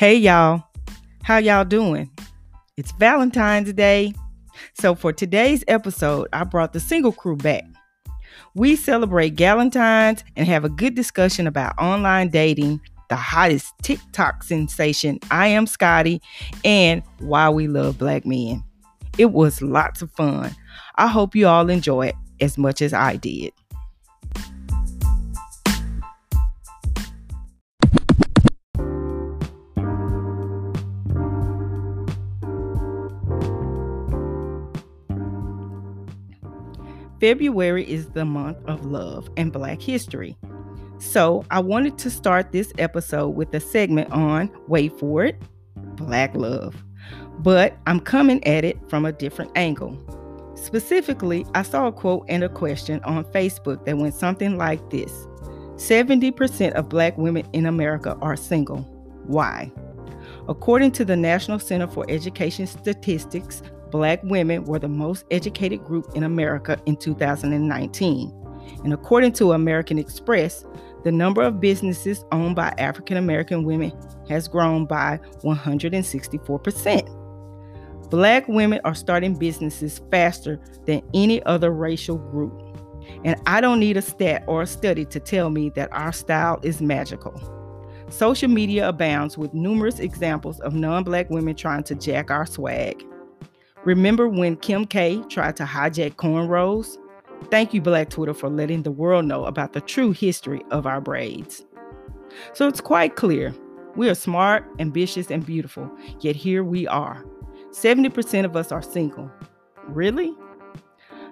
Hey y'all, how y'all doing? It's Valentine's Day. So for today's episode, I brought the single crew back. We celebrate Galentine's and have a good discussion about online dating, the hottest TikTok sensation, I Am Scotty, and why we love black men. It was lots of fun. I hope you all enjoy it as much as I did. February is the month of love and Black history. So I wanted to start this episode with a segment on, wait for it, Black love. But I'm coming at it from a different angle. Specifically, I saw a quote and a question on Facebook that went something like this 70% of Black women in America are single. Why? According to the National Center for Education Statistics, Black women were the most educated group in America in 2019. And according to American Express, the number of businesses owned by African American women has grown by 164%. Black women are starting businesses faster than any other racial group. And I don't need a stat or a study to tell me that our style is magical. Social media abounds with numerous examples of non black women trying to jack our swag. Remember when Kim K tried to hijack cornrows? Thank you, Black Twitter, for letting the world know about the true history of our braids. So it's quite clear we are smart, ambitious, and beautiful, yet here we are. 70% of us are single. Really?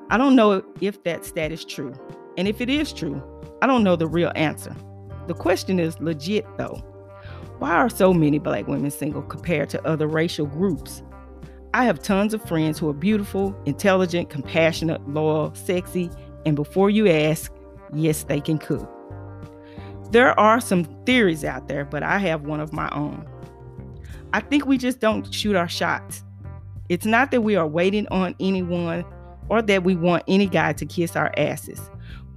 I don't know if that stat is true. And if it is true, I don't know the real answer. The question is legit though. Why are so many black women single compared to other racial groups? I have tons of friends who are beautiful, intelligent, compassionate, loyal, sexy, and before you ask, yes, they can cook. There are some theories out there, but I have one of my own. I think we just don't shoot our shots. It's not that we are waiting on anyone or that we want any guy to kiss our asses.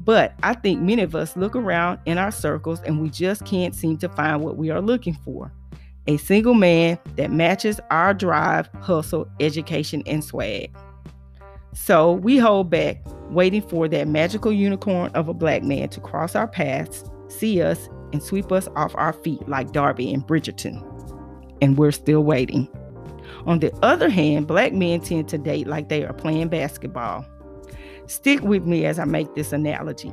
But I think many of us look around in our circles and we just can't seem to find what we are looking for a single man that matches our drive, hustle, education, and swag. So we hold back, waiting for that magical unicorn of a black man to cross our paths, see us, and sweep us off our feet like Darby and Bridgerton. And we're still waiting. On the other hand, black men tend to date like they are playing basketball. Stick with me as I make this analogy.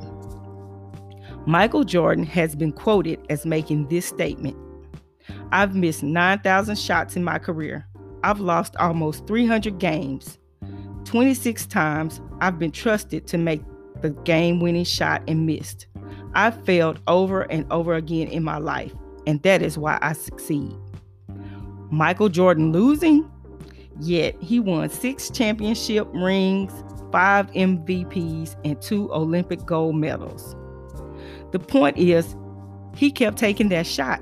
Michael Jordan has been quoted as making this statement I've missed 9,000 shots in my career. I've lost almost 300 games. 26 times I've been trusted to make the game winning shot and missed. I've failed over and over again in my life, and that is why I succeed. Michael Jordan losing? Yet he won six championship rings, five MVPs, and two Olympic gold medals. The point is, he kept taking that shot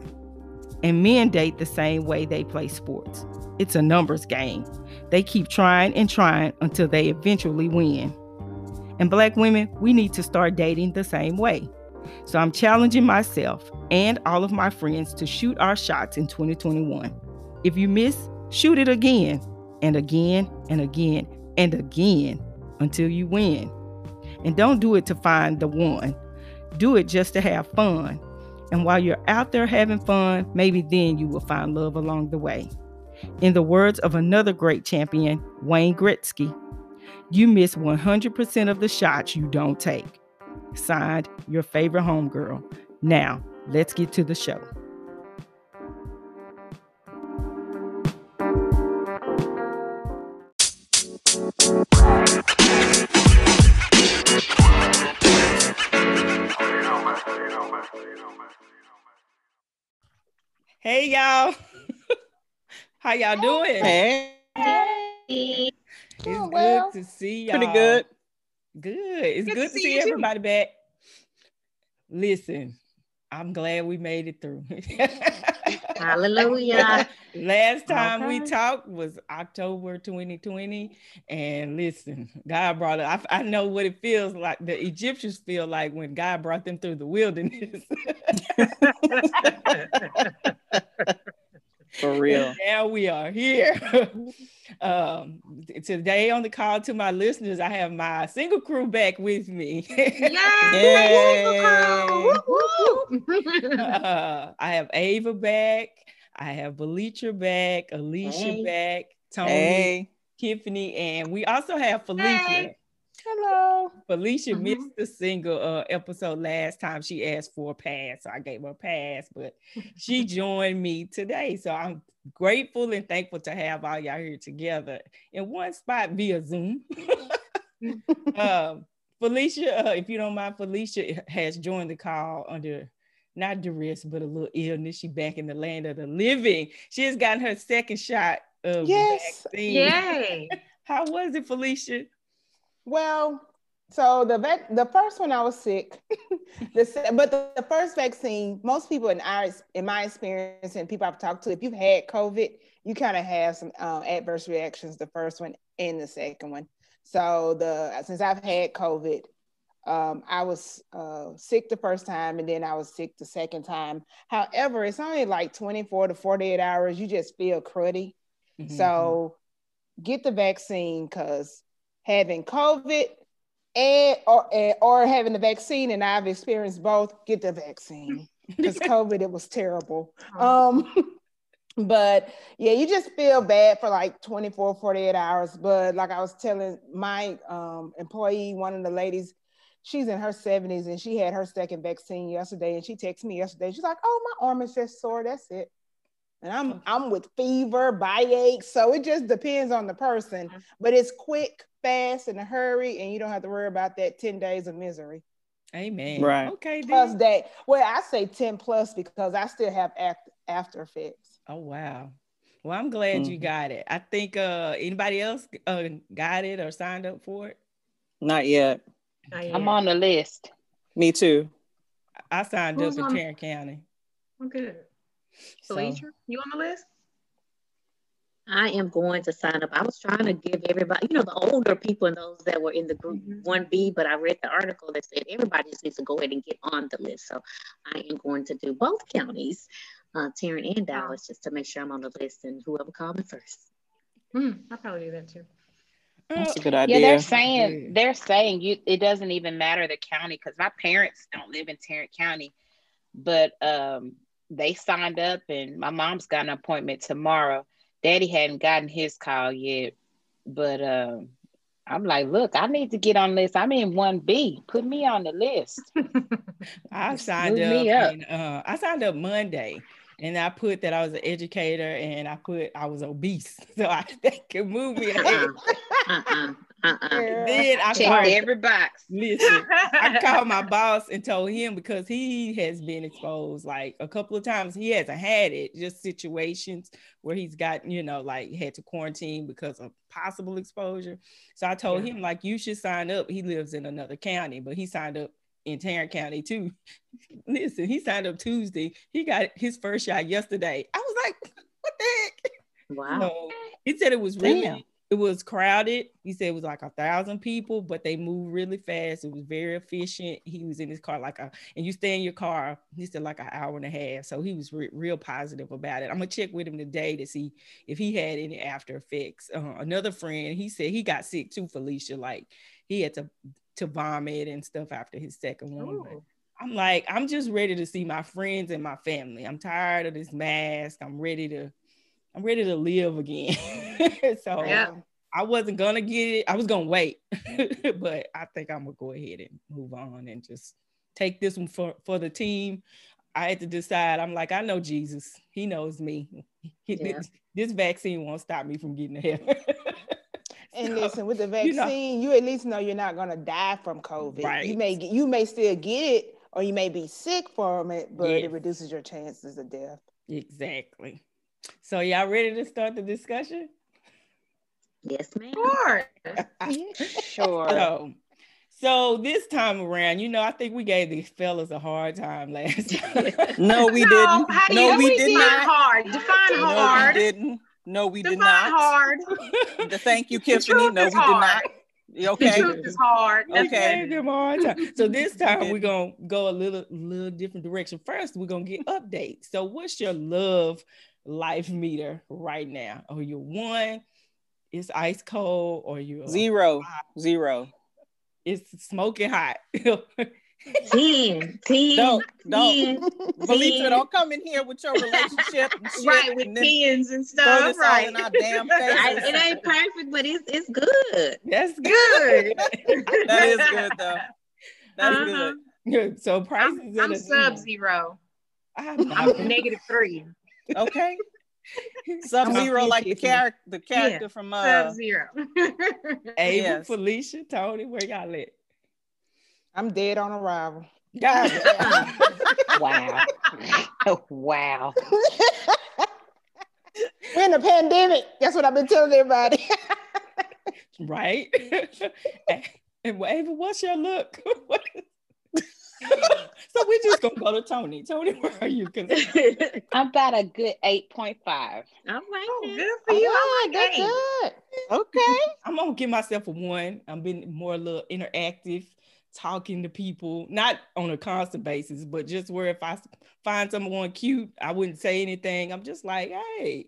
and men date the same way they play sports. It's a numbers game. They keep trying and trying until they eventually win. And black women, we need to start dating the same way. So I'm challenging myself and all of my friends to shoot our shots in 2021. If you miss, shoot it again and again and again and again until you win. And don't do it to find the one. Do it just to have fun and while you're out there having fun, maybe then you will find love along the way. In the words of another great champion, Wayne Gretzky, you miss 100% of the shots you don't take. Signed, your favorite homegirl. Now, let's get to the show. Hey y'all. How y'all doing? Hey. It's oh, well. good to see y'all. Pretty good. Good. It's good, good to, see, see everybody back. Listen, I'm glad we made it through. Hallelujah. Last time okay. we talked was October 2020. And listen, God brought it. I, I, know what it feels like. The Egyptians feel like when God brought them through the wilderness. For real. now we are here. um, today on the call to my listeners, I have my single crew back with me. Yay! Yay! uh, I have Ava back. I have Belitra back, Alicia Hey. back, Tony, Hey. Tiffany, and we also have Felicia. Hey. Hello. Felicia Mhm. missed the single uh, episode last time. She asked for a pass, so I gave her a pass, but she joined me today. So I'm grateful and thankful to have all y'all here together in one spot via Zoom. um, Felicia, uh, if you don't mind, Felicia has joined the call under not duress, but a little illness. She back in the land of the living. She has gotten her second shot of Yes. vaccine. Yay! How was it, Felicia? Well, so the vac- the first one I was sick, the but the, the first vaccine, most people in our in my experience and people I've talked to, if you've had COVID, you kind of have some uh, adverse reactions. The first one and the second one. So the since I've had COVID, um, I was uh, sick the first time and then I was sick the second time. However, it's only like 24 to 48 hours. You just feel cruddy. Mm-hmm. So get the vaccine because having COVID and or and- or having the vaccine, and I've experienced both. Get the vaccine because COVID it was terrible. Um, but yeah, you just feel bad for like 24, 48 hours. But like I was telling my um, employee, one of the ladies, she's in her 70s and she had her second vaccine yesterday. And she texted me yesterday. She's like, "Oh, my arm is just sore. That's it." And I'm I'm with fever, backache. So it just depends on the person. But it's quick, fast, in a hurry, and you don't have to worry about that 10 days of misery. Amen. Right. Okay. Plus Then. day. Well, I say 10 plus because I still have act, after effects. Oh wow. Well, I'm glad you Mhm. got it. I think uh anybody else uh, got it or signed up for it. Not yet. Not I'm on the list. Me too. I signed Who's up in on- Tarrant County. Oh, good. So Felicia, you on the list? I am going to sign up. I was trying to give everybody, you know, the older people and those that were in the group Mhm. 1B, but I read the article that said everybody just needs to go ahead and get on the list. So I am going to do both counties, uh, Tarrant and Dallas, just to make sure I'm on the list and whoever called me first. Hmm, I'll probably do that too. That's a good Yeah, they're saying they're saying you it doesn't even matter the county because my parents don't live in Tarrant County, but um they signed up and my mom's got an appointment tomorrow. Daddy hadn't gotten his call yet, but um I'm like, look, I need to get on this. I'm in one B. Put me on the list. I signed up. up. And, uh, I signed up Monday, and I put that I was an educator, and I put I was obese, so I they could move me. Uh-uh. Uh-uh. Uh-uh. Then I Check called, every box. listen. I called my boss and told him because he has been exposed like a couple of times. He hasn't had it, just situations where he's got, you know, like had to quarantine because of possible exposure. So I told Yeah. him, like, you should sign up. He lives in another county, but he signed up in Tarrant County too. Listen, he signed up Tuesday. He got his first shot yesterday. I was like, what the heck? Wow. So he said it was really Damn. It was crowded. He said it was like a thousand people, but they moved really fast. It was very efficient. He was in his car like a, and you stay in your car. He said like an hour and a half. So he was re- real positive about it. I'm gonna check with him today to see if he had any after effects. Uh, another friend, he said he got sick too, Felicia. Like he had to to vomit and stuff after his second one. but I'm like, I'm just ready to see my friends and my family. I'm tired of this mask. I'm ready to, I'm ready to live again. so Yeah. I wasn't gonna get it. I was gonna wait, but I think I'm gonna go ahead and move on and just take this one for for the team. I had to decide. I'm like, I know Jesus. He knows me. He- Yeah. this, this vaccine won't stop me from getting to heaven. And listen, with the you know- vaccine, you, at least know you're not gonna die from COVID. Right. You may get, you may still get it, or you may be sick from it, but Yes. it reduces your chances of death. exactly. So y'all ready to start the discussion? Yes, ma'am. Sure. Sure. So, so this time around, you know, I think we gave these fellas a hard time last time. No, we no, didn't. How do no, you we define did not. hard? Define No, hard. we didn't. No, we did not. hard. The- Thank you, The Tiffany. No, we is did hard. not. The truth is hard. That's Okay. Okay, them all time. So this time we're gonna go a little little different direction. First, we're gonna get updates. So what's your love life meter right now? Or you're one, it's ice cold, or you're Zero. Zero. it's smoking hot. 10, 10, Don't, 10. don't. Melissa, don't come in here with your relationship and shit Right, with and then tens and stuff. Right. all in our damn I- it ain't perfect, but it's it's good. That's Good. That is good though. That's Uh-huh. good. good. So prices I'm, I'm sub zero. I'm, I'm negative three. Okay. Sub zero like the character the character from uh Sub zero. Ava, Yes. Felicia, Tony, where y'all at? I'm dead on arrival. God, Wow. wow. We're in a pandemic. That's what I've been telling everybody. right? and Ava, what's your look? so we're just gonna go to Tony. Tony, where are you? 'Cause I'm about a good 8.5. All right. Oh, then. good for you. Oh, that's like good. Okay. I'm gonna give myself a one. I'm being more a little interactive, talking to people, not on a constant basis, but just where if I find someone cute, I wouldn't say anything. I'm just like, hey,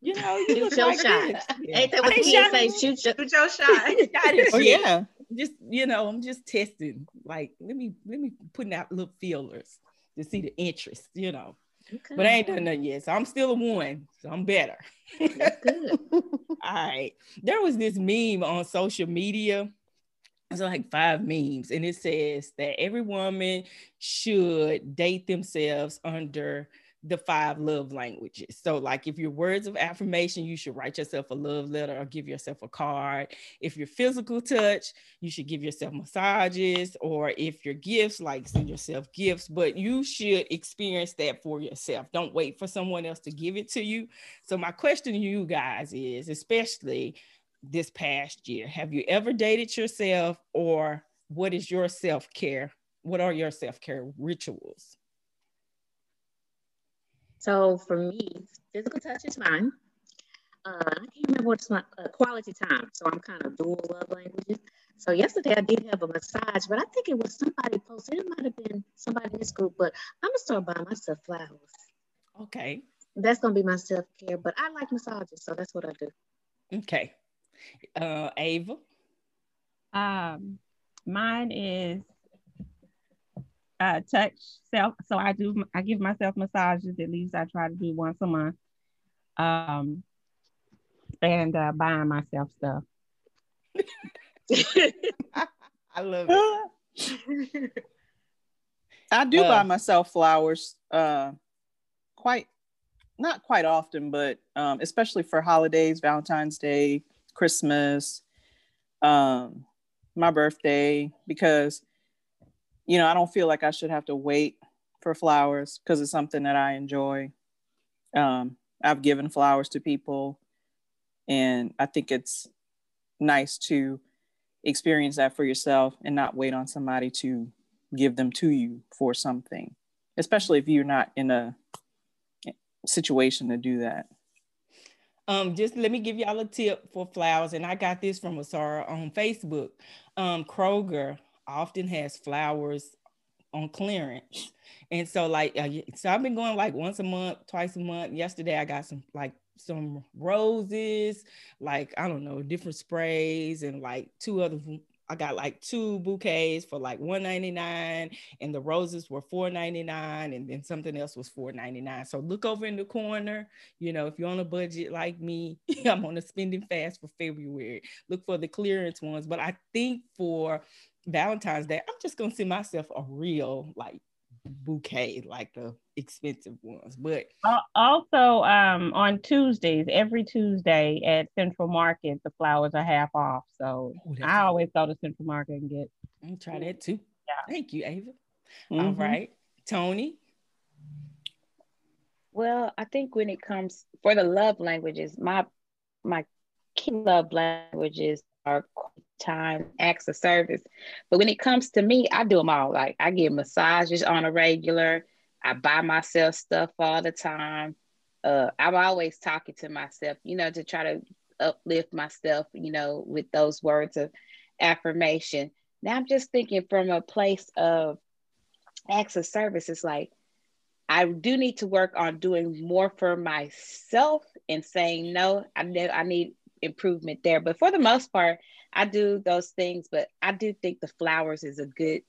you know, you Shoot your like shot. this. Yeah. Ain't that what the say? Shoot your, Shoot your shot. Oh yeah. just you know, I'm just testing. Like, let me let me putting out little feelers to see the interest, you know. Okay. But I ain't done nothing yet, so I'm still a one. So I'm better. That's good. All right. There was this meme on social media. It's like five memes, and it says that every woman should date themselves under the five love languages. So, like, if your words of affirmation, you should write yourself a love letter or give yourself a card. If your physical touch, you should give yourself massages, or if your gifts, like send yourself gifts, but you should experience that for yourself. Don't wait for someone else to give it to you. So, my question to you guys is, especially this past year, have you ever dated yourself, or what is your self care? What are your self care rituals? So for me, physical touch is mine. Uh, I can't remember what's my uh, quality time. So I'm kind of dual love languages. So yesterday I did have a massage, but I think it was somebody posted. It might have been somebody in this group, but I'm gonna start buying myself flowers. Okay. That's gonna be my self care. But I like massages, so that's what I do. Okay. Uh, Ava. Um, mine is uh, touch self. So I do. I give myself massages. At least I try to do once a month. Um, and uh, buying myself stuff. I love it. I do Uh, buy myself flowers uh quite not quite often, but um especially for holidays, Valentine's Day, Christmas, um my birthday because you know, I don't feel like I should have to wait for flowers because it's something that I enjoy. Um I've given flowers to people and I think it's nice to experience that for yourself and not wait on somebody to give them to you for something, especially if you're not in a situation to do that. Um, just let me give y'all a tip for flowers, and I got this from Asara on Facebook. Um, Kroger often has flowers on clearance, and so like, uh, so I've been going like once a month, twice a month. Yesterday I got some like some roses, like I don't know, different sprays, and like two other. I got like two bouquets for like 199 and the roses were 499 and then something else was 499. So look over in the corner you know, if you're on a budget like me, I'm on a spending fast for February. Look for the clearance ones. But I think for Valentine's Day, I'm just gonna send myself a real like bouquet, like the expensive ones. But Al- Also, um, on Tuesdays, every Tuesday at Central Market, the flowers are half off. So Ooh, that's I a- always go to Central Market and get. I'll try that too. Yeah. Thank you, Ava. All Mhm. right. Tony. Well, I think when it comes for the love languages, my my key love languages are quality time, acts of service. But when it comes to me, I do them all. Like I give massages on a regular. I buy myself stuff all the time. Uh, I'm always talking to myself, you know, to try to uplift myself, you know, with those words of affirmation. Now I'm just thinking from a place of acts of service. It's like I do need to work on doing more for myself and saying no. I know I need improvement there, but for the most part, I do those things. But I do think the flowers is a good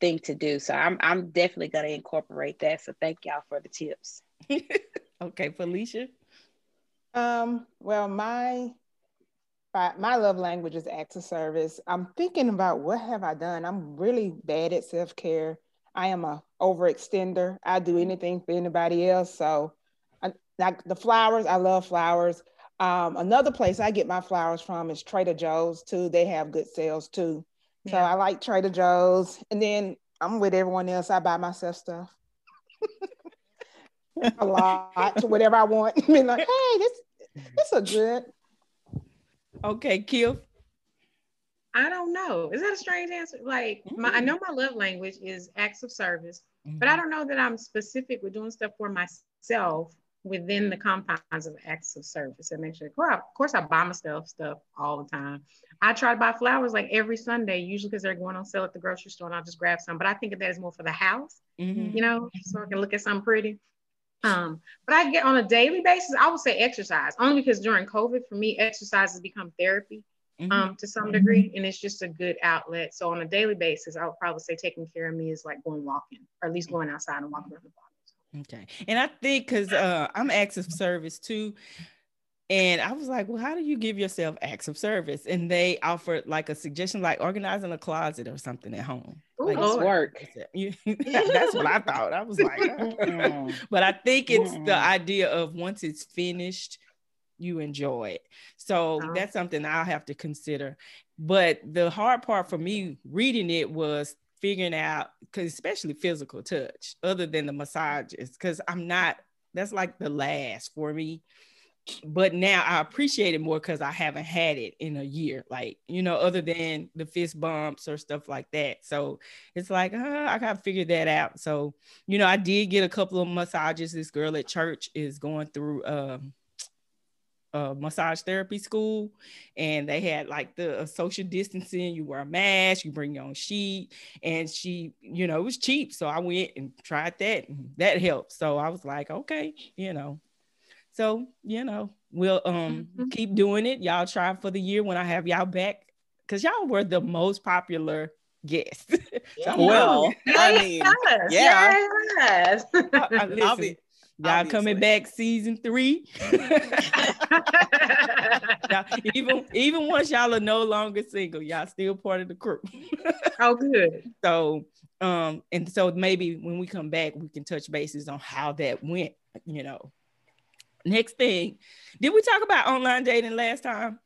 thing to do. So I'm I'm definitely gonna incorporate that. So thank y'all for the tips. okay, Felicia. Um, well, my my love language is acts of service. I'm thinking about what have I done? I'm really bad at self-care. I am a overextender. I do anything for anybody else. So I, like the flowers, I love flowers. Um, another place I get my flowers from is Trader Joe's too. They have good sales too. Yeah. So I like Trader Joe's. And then I'm with everyone else. I buy myself stuff. a lot, whatever I want. Be like, hey, this this a good. Okay, Kill. I don't know. Is that a strange answer? Like, my, I know my love language is acts of service, mm-hmm. but I don't know that I'm specific with doing stuff for myself within the confines of acts of service. And make sure, of course, I buy myself stuff all the time. I try to buy flowers like every Sunday, usually because they're going on sale at the grocery store, and I'll just grab some. But I think of that as more for the house, mm-hmm. you know, so I can look at something pretty. Um, but I get on a daily basis, I would say exercise, only because during COVID, for me, exercise has become therapy mm-hmm. um, to some degree, and it's just a good outlet. So on a daily basis, I would probably say taking care of me is like going walking, or at least going outside and walking around the block. Okay, and I think because uh, I'm acts of service too. And I was like, well, how do you give yourself acts of service? And they offered like a suggestion, like organizing a closet or something at home. Ooh, like, work. that's what I thought. I was like, but I think it's the idea of once it's finished, you enjoy it. So uh-huh. that's something I'll have to consider. But the hard part for me reading it was figuring out, because especially physical touch, other than the massages, because I'm not, that's like the last for me but now I appreciate it more because I haven't had it in a year, like you know, other than the fist bumps or stuff like that. So it's like uh, I gotta figure that out. So you know, I did get a couple of massages. This girl at church is going through um, a massage therapy school, and they had like the uh, social distancing. You wear a mask, you bring your own sheet, and she, you know, it was cheap. So I went and tried that, and that helped. So I was like, okay, you know, so, you know, we'll um mm-hmm. keep doing it. Y'all try for the year when I have y'all back. Cause y'all were the most popular guest. Yeah. well, I mean, yeah. Yes. I, I, listen, y'all coming back season three. even even once y'all are no longer single, y'all still part of the crew. oh, good. So um, and so maybe when we come back, we can touch bases on how that went, you know, Next thing, did we talk about online dating last time?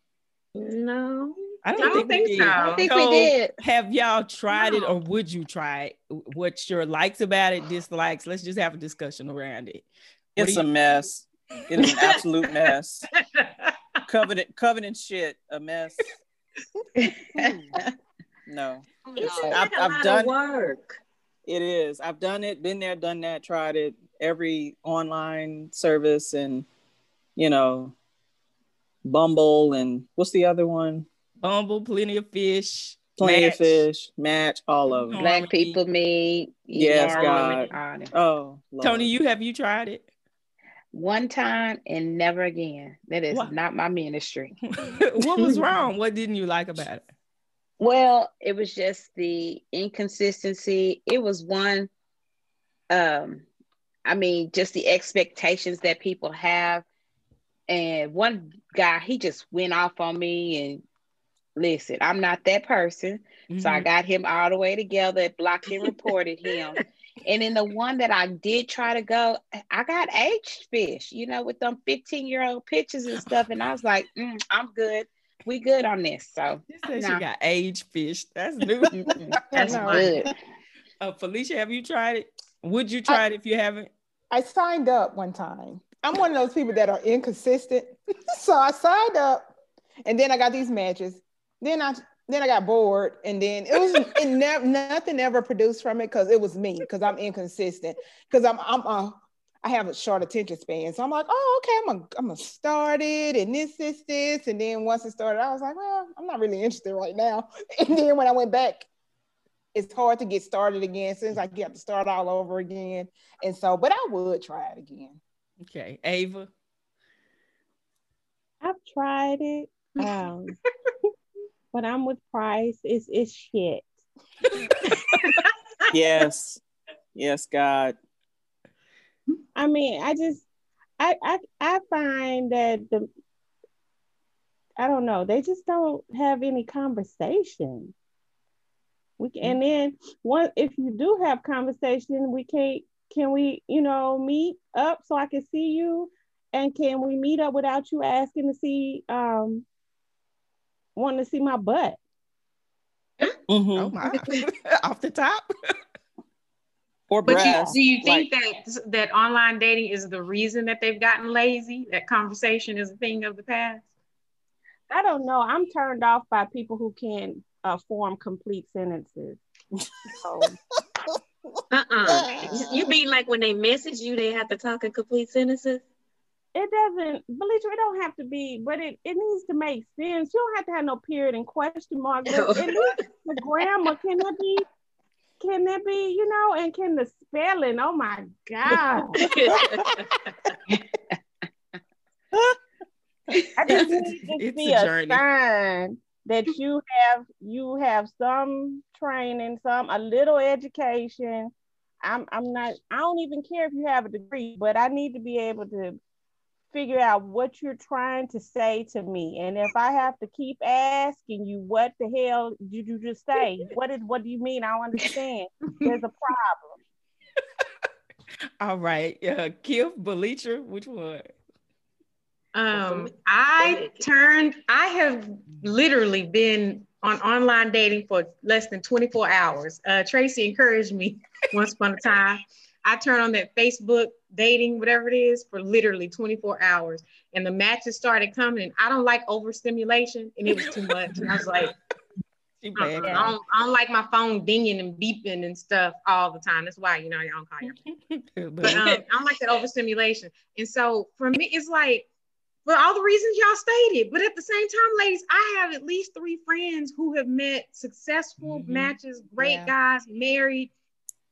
No. I don't, I don't think, think, so. I think so we did. Have y'all tried no. it or would you try it? What's your likes about it, dislikes? Let's just have a discussion around it. What it's a mess. It is an absolute mess. Covenant, covenant shit, a mess. no. It's I've, I've done work. It is. I've done it, been there, done that, tried it every online service and you know Bumble and what's the other one? Bumble, Plenty of Fish, Plenty match. of Fish, Match, all of them. Black people meet. Yes, God. Oh, Lord. Tony, you have you tried it? One time and never again. That is what? not my ministry. what was wrong? What didn't you like about it? Well, it was just the inconsistency. It was one um I mean, just the expectations that people have. And one guy, he just went off on me and listen, I'm not that person. Mm-hmm. So I mm-hmm. got him all the way together, blocked and reported him. And in the one that I did try to go, I got aged fish, you know, with them 15 year old pictures and stuff. And I was like, mm, I'm good. We good on this. So you said nah. she got aged fish. That's new. That's good. Uh, Felicia, have you tried it? Would you try I, it if you haven't? I signed up one time. I'm one of those people that are inconsistent. so I signed up and then I got these matches. Then I then I got bored and then it was it never nothing ever produced from it because it was me because I'm inconsistent because I'm I'm uh, I have a short attention span so I'm like oh okay I'm gonna I'm gonna start it and this this this and then once it started I was like well I'm not really interested right now and then when I went back it's hard to get started again. since I you have to start all over again. And so, but I would try it again. Okay, Ava. I've tried it. Um, but I'm with Price. It's it's shit. yes. Yes, God. I mean, I just I I I find that the I don't know, they just don't have any conversation. We can, and then one if you do have conversation, we can't can we, you know, meet up so I can see you? And can we meet up without you asking to see um wanting to see my butt? Mm-hmm. Oh my, off the top. Or But you, do you think like- that that online dating is the reason that they've gotten lazy? That conversation is a thing of the past? I don't know. I'm turned off by people who can't uh, form complete sentences. So, Uh-uh. You mean like when they message you, they have to talk in complete sentences? It doesn't, believe it don't have to be, but it, it needs to make sense. You don't have to have no period and question mark. But at least the grammar can that be, can it be, you know, and can the spelling? Oh my God. I just need to It's be a a, journey. sign that you have you have some training, some a little education. I'm I'm not I don't even care if you have a degree, but I need to be able to figure out what you're trying to say to me. And if I have to keep asking you what the hell did you just say? What is what do you mean? I don't understand. There's a problem. All right. Uh Kif, Belitra, which one? Um, I turned, I have literally been on online dating for less than 24 hours. Uh, Tracy encouraged me once upon a time. I turned on that Facebook dating, whatever it is, for literally 24 hours. And the matches started coming. And I don't like overstimulation, and it was too much. And I was like, uh-uh. I, don't, I don't like my phone dinging and beeping and stuff all the time. That's why, you know, I don't call your but um, I don't like that overstimulation. And so for me, it's like for all the reasons y'all stated. But at the same time, ladies, I have at least three friends who have met successful Mhm. matches, great Yeah. guys, married,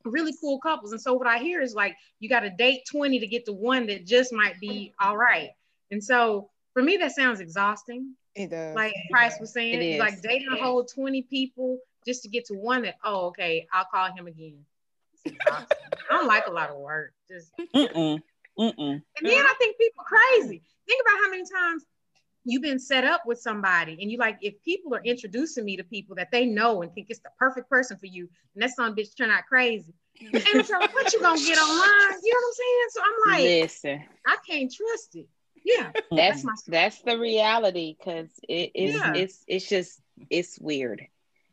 really cool couples. And so what I hear is like you got to date 20 to get to one that just might be all right. And so for me, that sounds exhausting. It does. Like Price was saying, It it's like dating a whole 20 people just to get to one that, oh, okay, I'll call him again. I don't like a lot of work. Just Mm-mm. Mm-mm. and then I think people crazy. Think about how many times you've been set up with somebody, and you like if people are introducing me to people that they know and think it's the perfect person for you, and that some bitch turn out crazy. And it's like, what you gonna get online? You know what I'm saying? So I'm like, Listen, I can't trust it. Yeah, that's my- that's the reality because it, it's Yeah. it's it's just it's weird.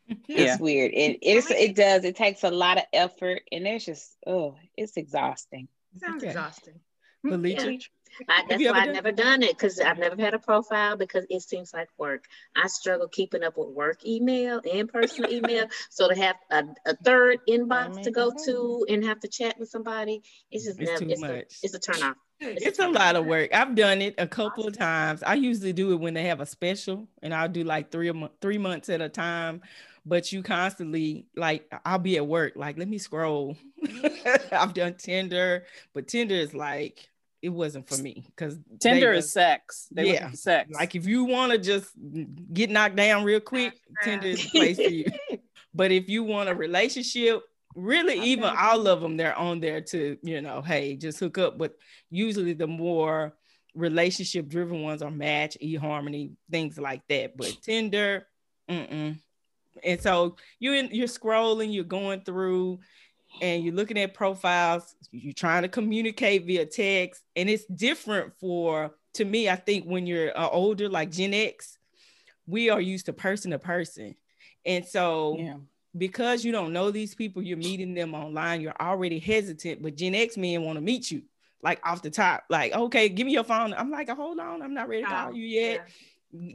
Yeah. It's weird. It it's it does. It takes a lot of effort, and it's just oh, it's exhausting. sounds Okay. exhausting. Belitra. I, that's why I've never done it because I've never had a profile because it seems like work. I struggle keeping up with work email and personal email. So to have a, a third inbox to go to and have to chat with somebody, it's just It's never, too it's, a, much. it's a turn off. It's a lot of work. I've done it a couple of times. I usually do it when they have a special, and I'll do like three a month, three months at a time. But you constantly like I'll be at work, like let me scroll. I've done Tinder, but Tinder is like it wasn't for me because Tinder is sex. They Yeah. sex. like if you want to just get knocked down real quick, Tinder is the place for you. But if you want a relationship, really, even all of them, they're on there to, you know, hey, just hook up. But usually the more relationship driven ones are Match, eHarmony, things like that. But Tinder, mm-mm. And so you in, you're scrolling, you're going through, and you're looking at profiles. You're trying to communicate via text, and it's different for to me. I think when you're uh, older, like Gen X, we are used to person to person, and so yeah. because you don't know these people, you're meeting them online, you're already hesitant. But Gen X men want to meet you like off the top, like, okay, give me your phone. I'm like, hold on, I'm not ready to call Oh, you yet.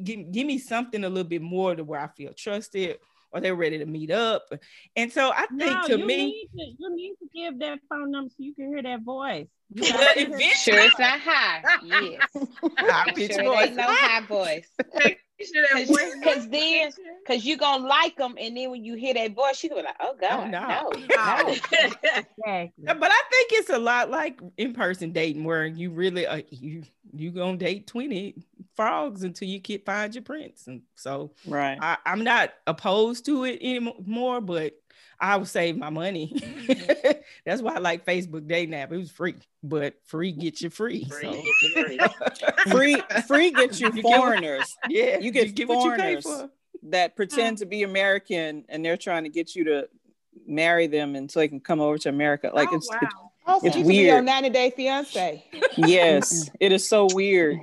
Give, give me something a little bit more to where I feel trusted or they're ready to meet up. And so I think No, to you me, need to, you need to give that phone number so you can hear that voice. You Well, hear that- eventually- Sure, it's not high. Yes, I pitch sure, voice. no high voice. Because then, because you're gonna like them, and then when you hear that voice, you gonna be like, "Oh God, Oh, no. no, No. no." Exactly. But I think it's a lot like in-person dating where you really uh, you you gonna date 20 frogs until you can find your prince. And so Right. I, I'm not opposed to it anymore, but I would save my money. That's why I like Facebook dating app. It was free, but free gets you free. Free, So get you free. Free free gets you You get what- foreigners yeah, You get get you pay foreigners. for. that pretend to be American and they're trying to get you to marry them and so they can come over to America. Like Oh, it's, wow. it's Oh, so It's you can be weird. your 90 day fiance. yes, it is so weird.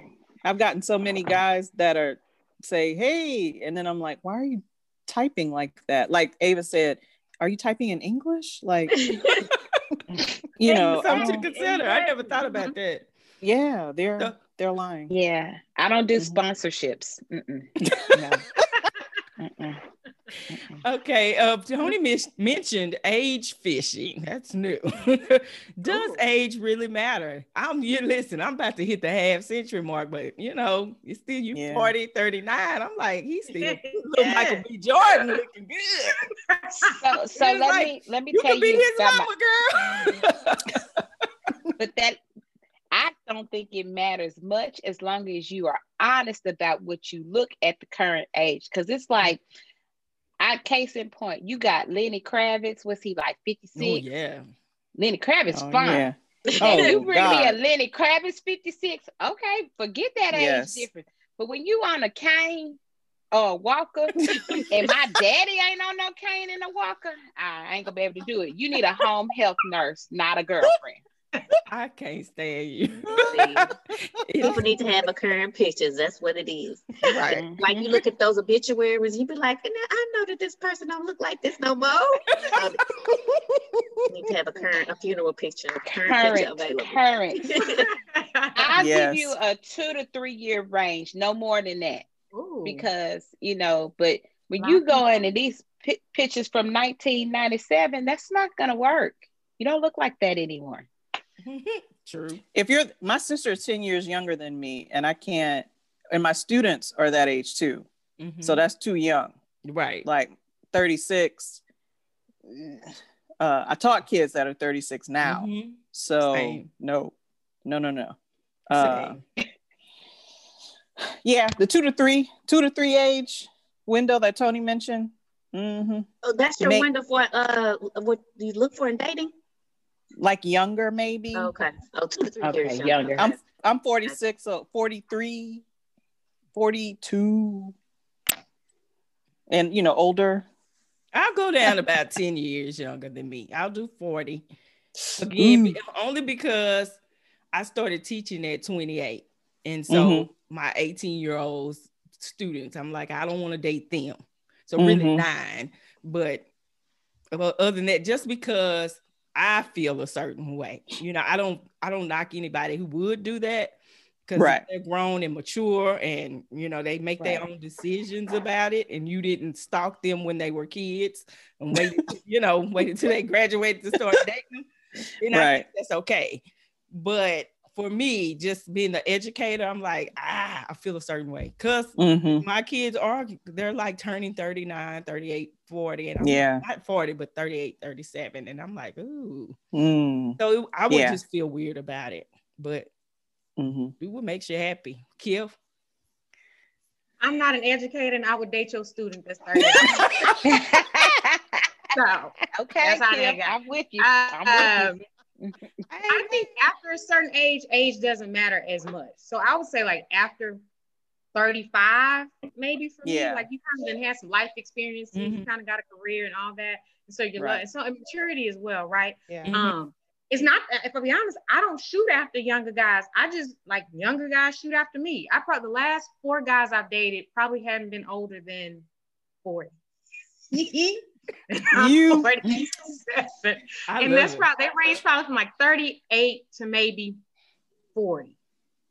I've gotten so many guys that are say, "Hey," and then I'm like, "Why are you typing like that?" Like Ava said, "Are you typing in English?" Like, you know, something to I'm- consider. I never thought about that. yeah, they're The- they're lying. Yeah, I don't do Mhm. sponsorships. Mm-mm. No. Mm-mm. Okay, uh, Tony mis- mentioned age fishing. That's new. Does Ooh. age really matter? I'm you listen, I'm about to hit the half century mark, but you know, it's still you Yeah. 40, 39. I'm like, he's still little Yeah. Michael B. Jordan looking good. So, so let like, me let me You tell could be you his about my- girl. but that I don't think it matters much as long as you are honest about what you look at the current age. Because it's like, I case in point, you got Lenny Kravitz. Was he like 56? oh yeah. Lenny Kravitz Oh, fine. yeah. Oh, you bring me a Lenny Kravitz 56, okay, forget that age Yes. difference. But when you on a cane or a walker, and my daddy ain't on no cane and a walker, I ain't gonna be able to do it. You need a home health nurse, not a girlfriend. I can't stand you. People need to have a current pictures. That's what it is. right. Like you look at those obituaries, you be like, I know that this person don't look like this no more. Um, you need to have a current a funeral picture, a current, picture available. current. I'll Yes. give you a two to three year range, no more than that, Ooh. because you know. But when you go into these pi- pictures from 1997, that's not gonna work. You don't look like that anymore. True. If you're my sister is 10 years younger than me, and I can't, and my students are that age too. Mhm. So that's too young. right. Like 36. Uh, I taught kids that are 36 now. Mhm. So Same. no, no, no, no. Uh, Same. yeah, the two to three, two to three age window that Tony mentioned. hmm Oh, that's your Make- window for uh what you look for in dating? Like younger, maybe. Okay. Oh, two to three Okay, years younger. I'm I'm 46, so 43, 42, and you know, older. I'll go down about 10 years younger than me. I'll do 40. Again, Mm. only because I started teaching at 28. And so Mhm. my 18 year old students, I'm like, I don't want to date them. So really Mhm. nine. But well, other than that, just because I feel a certain way, you know, I don't I don't knock anybody who would do that because Right. they're grown and mature and you know they make their own decisions about it and you didn't stalk them when they were kids and waited you know wait until they graduated to start dating them then I think Right. that's okay but for me just being the educator i'm like ah i feel a certain way because hmm my kids are they're like turning 39 38 40 and I'm Yeah. not 40 but 38 37 and i'm like ooh Mm. so i would Yeah. just feel weird about it but hmm do what makes you happy kill I'm not an educator and I would date your student that's 30. so okay, That's how they Kim, I'm with you. I'm with you. I think after a certain age, age doesn't matter as much. So I would say like after 35, maybe for Yeah. me, like you kind of done had some life experiences, you Mhm. kind of got a career and all that. And so you Right. love so and maturity as well, right? Yeah. Mhm. Um, it's not if I be honest, I don't shoot after younger guys. I just like younger guys shoot after me. I probably the last four guys I've dated probably haven't been older than 40. You- 47. I and that's it. probably they range probably from like 38 to maybe 40.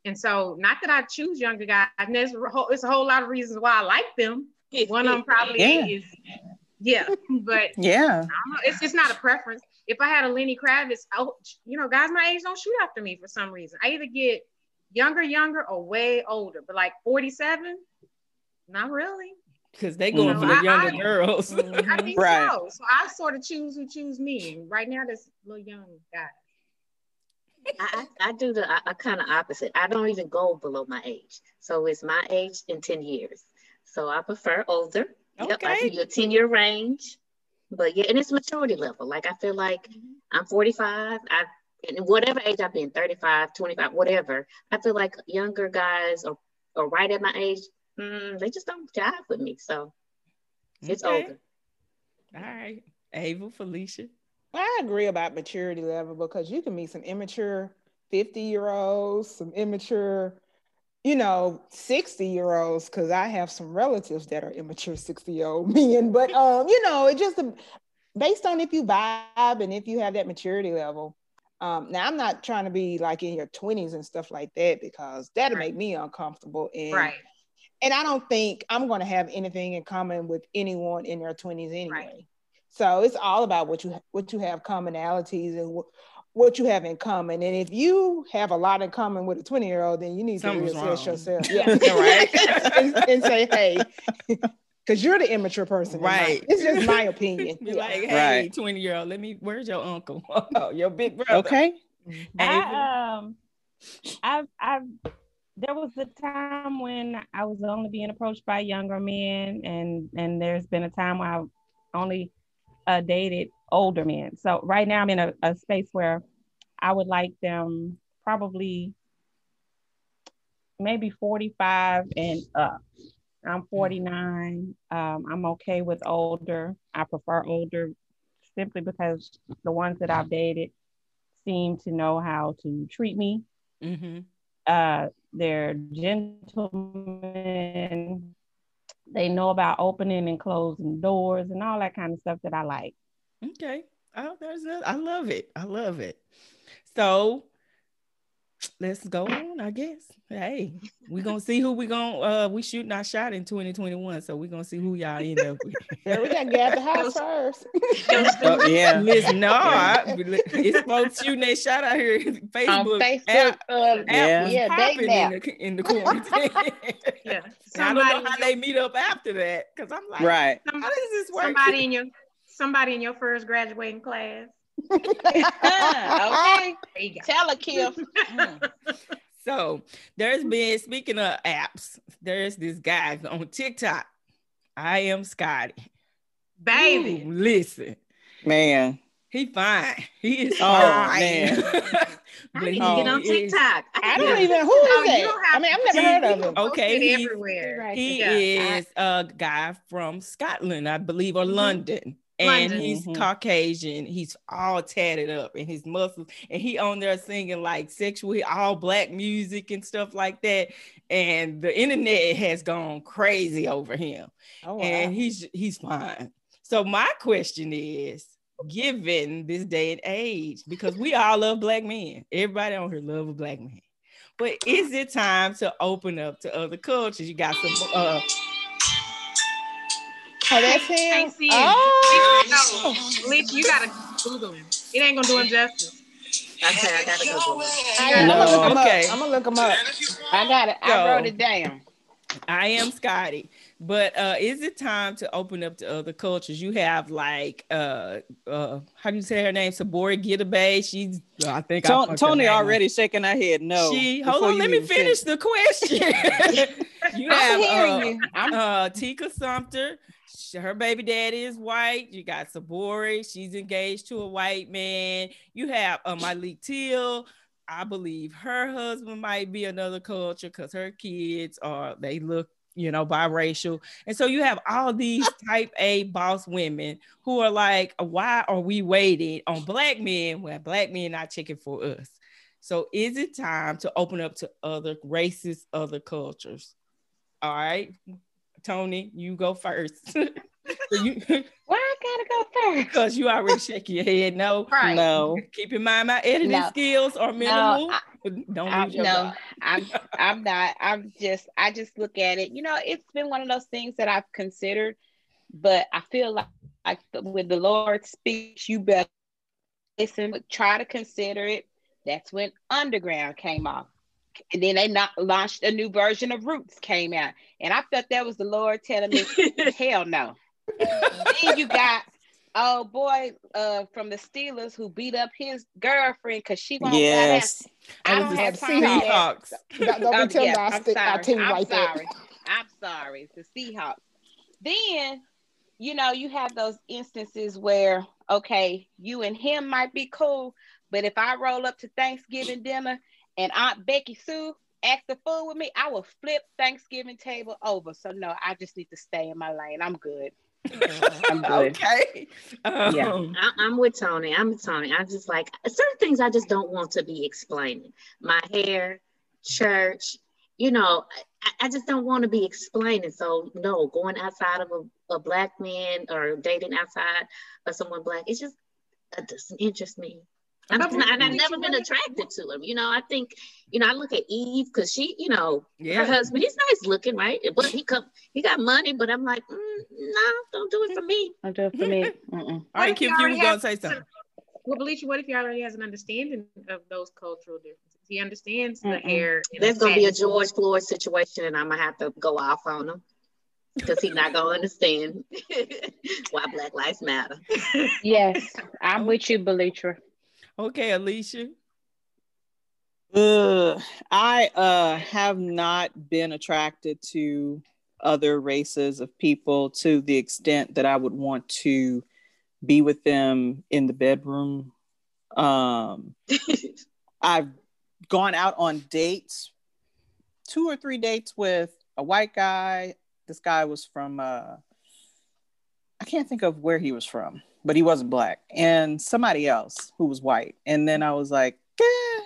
And so not that I choose younger guys, and there's a whole, it's a whole lot of reasons why I like them. One of them probably Yeah. is yeah, but Yeah. I don't know. It's, it's not a preference. If I had a Lenny Kravitz, oh, you know, guys my age don't shoot after me for some reason. I either get younger, younger, or way older. But like 47, Not really. Because they going Mhm. for the younger I- girls. I think Right. so. So I sort of choose who choose me. Right now, this little young guy. I, I I do the I, I kind of opposite. I don't even go below my age. So it's my age in 10 years. So I prefer older. Yep, I Okay. give you a 10 year range. But yeah, and it's maturity level. Like I feel like I'm 45. I and whatever age I've been, 35, 25, whatever. I feel like younger guys are, are right at my age. Mm, they just don't jive with me. So it's Okay. older. All right. Ava, Felicia. I agree about maturity level because you can meet some immature 50 year olds, some immature, you know, 60 year olds, because I have some relatives that are immature 60 year old men. But, um, you know, it just based on if you vibe and if you have that maturity level. Um, now, I'm not trying to be like in your 20s and stuff like that because that'll Right. make me uncomfortable. And, Right. And I don't think I'm going to have anything in common with anyone in their 20s anyway. So it's all about what you what you have commonalities and what what you have in common. And if you have a lot in common with a 20 year old, then you need Something's to reassess yourself. Yeah. Right. and, and say, hey, because you're the immature person. in my- Right. It's just my opinion. Be Yeah. like, hey, Right. 20 year old, let me, where's your uncle? Oh, your big brother. Okay. I um I've I've there was a time when I was only being approached by younger men and and there's been a time where I've only uh, dated older men. So right now I'm in a, a space where I would like them probably maybe 45 and up. I'm 49. Um, I'm okay with older. I prefer older simply because the ones that I've dated seem to know how to treat me. Mhm. Uh, they're gentlemen. They know about opening and closing doors and all that kind of stuff that I like. Okay. Oh, there's a, I love it. I love it. So let's go on, I guess. Hey, we're gonna see who we gonna uh we shooting our shot in 2021. So we're gonna see who y'all end up with. Yeah, we got to get the house first. Oh, yeah. Listen, no, I, it's folks shooting their shot out here. Facebook, on Facebook. app, uh, app Yeah. was Yeah, in the, in the quarantine. Yeah. I don't know how they meet up after that because I'm like, Right. how does this work? somebody in your somebody in your first graduating class. Okay. There you go. Tell a Kim. So there's been speaking of apps, there's this guy on TikTok. I am Scotty. Baby. Ooh, listen, Man. he fine. He is Oh, fine. man. I need he to get on is- TikTok. I don't even, who Oh, is that? I mean, I've never heard of him. Okay, Posted he's- everywhere. He Yeah. is a guy from Scotland, I believe, or Mhm. London. And London. he's Mhm. Caucasian. He's all tatted up and his muscles, and he on there singing like sexual, all black music and stuff like that. And the internet has gone crazy over him. Oh, wow. and he's he's fine. So my question is, given this day and age, because we all love black men, everybody on here love a black man. But is it time to open up to other cultures? You got some uh oh, that's him. Can't see him. Oh, No, Leach, you gotta Google him. It ain't gonna do him justice. Okay, I gotta Google it. I, am No. gonna look him Okay. up. I'm gonna look him up. I got it. I Yo. wrote it down. I am Scotty. But uh is it time to open up to other cultures? You have like uh uh how do you say her name? Sabori Gidabay. She's I think I Tony, fucked Tony name already shaking her head. No. She hold on, let me even finish the question. you have I'm hearing uh, you. I'm uh Tika Sumpter. Her baby daddy is white. You got Sabori. She's engaged to a white man. You have uh, Malik Till. I believe her husband might be another culture because her kids are they look you know biracial, and so you have all these type A boss women who are like, why are we waiting on black men when black men not checking for us? So is it time to open up to other races, other cultures? All right, Tony, you go first. So you why I gotta go first? because you already shaking your head. No, Right. No. keep in mind my editing No. skills are minimal. I- Don't I'm, no. I'm I'm not. I'm just I just look at it. You know, it's been one of those things that I've considered, but I feel like like when the Lord speaks, you better listen, but try to consider it. That's when Underground came off. And then they not launched a new version of Roots came out. And I felt that was the Lord telling me, hell no. then you got oh boy uh from the Steelers who beat up his girlfriend because she won't Yes. I I don't have the time. Seahawks. Don't, don't be telling yeah, I'm sti- sorry. team I'm like sorry. I'm sorry. It's the Seahawks. Then, you know, you have those instances where, okay, you and him might be cool, but if I roll up to Thanksgiving dinner and Aunt Becky Sue act the fool with me, I will flip Thanksgiving table over. So no, I just need to stay in my lane. I'm good. I'm good. okay. Um, Yeah. I, I'm with Tony. I'm with Tony. I'm just like certain things I just don't want to be explaining. My hair, church, you know, I, I just don't want to be explaining. So no, going outside of a, a black man or dating outside of someone black, it's just that doesn't interest me. I'm just not, and I've never been attracted to him. You know, I think, you know, I look at Eve because she, you know, Yeah. her husband, he's nice looking, right? But he come, he got money, but I'm like, mm, no, don't do it for me. Don't do it for me. All right, Kim, you you already were gonna say something. Well, Belisha, what if he already has an understanding of those cultural differences? He understands the Mm-mm. hair. and There's gonna be a. George Floyd situation, and I'm gonna have to go off on him because he's not gonna understand why Black Lives Matter. Yes, I'm with you, Belitra. Okay, Alicia. Ugh. I uh have not been attracted to other races of people to the extent that I would want to be with them in the bedroom. Um I've gone out on dates, two or three dates with a white guy. This guy was from uh I can't think of where he was from, but he wasn't black, and somebody else who was white. And then I was like, eh.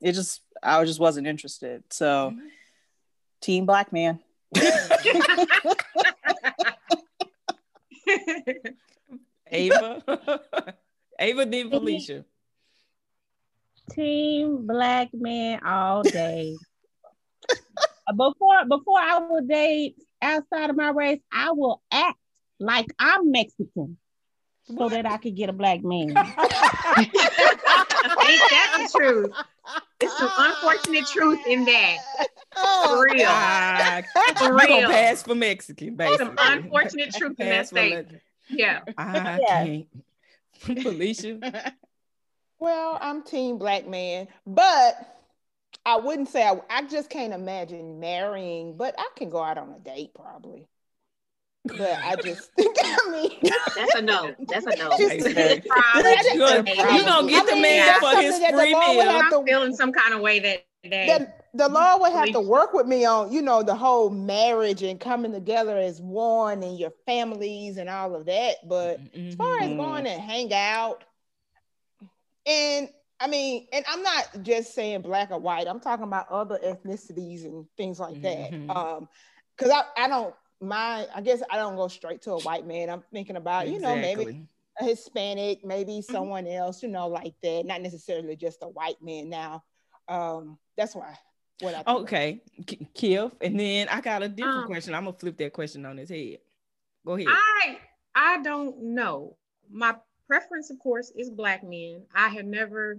it just I just wasn't interested. So team black man. Ava. Ava then Felicia. Team black man all day. before before I will date outside of my race, I will act like I'm Mexican so that I could get a black man. Ain't that the truth? It's some unfortunate truth in that. Oh, For real. Ah, For you gonna pass for Mexican, basically. Some unfortunate truth in that Pass statement. Yeah. I can't. Felicia. Well, I'm team black man, but I wouldn't say I, I just can't imagine marrying, but I can go out on a date probably. But I just I mean That's a no. That's a no. Just- Okay. Probably. You gonna, you gonna get I the mean, man for his something that the free Lord meal. have I'm feeling some kind of way that day. the, the Lord would have to work with me on, you know, the whole marriage and coming together as one and your families and all of that. But as far as going and hang out, and I mean, and I'm not just saying black or white, I'm talking about other ethnicities and things like that. Mhm. Um, because I, I don't my I guess I don't go straight to a white man. I'm thinking about, you know, maybe a Hispanic, maybe someone else, you know, like that. Not necessarily just a white man now. Um, that's why what I think. Okay, K- Kif, and then I got a different Um, question. I'm gonna flip that question on his head. Go ahead. I I don't know. My preference, of course, is black men. I have never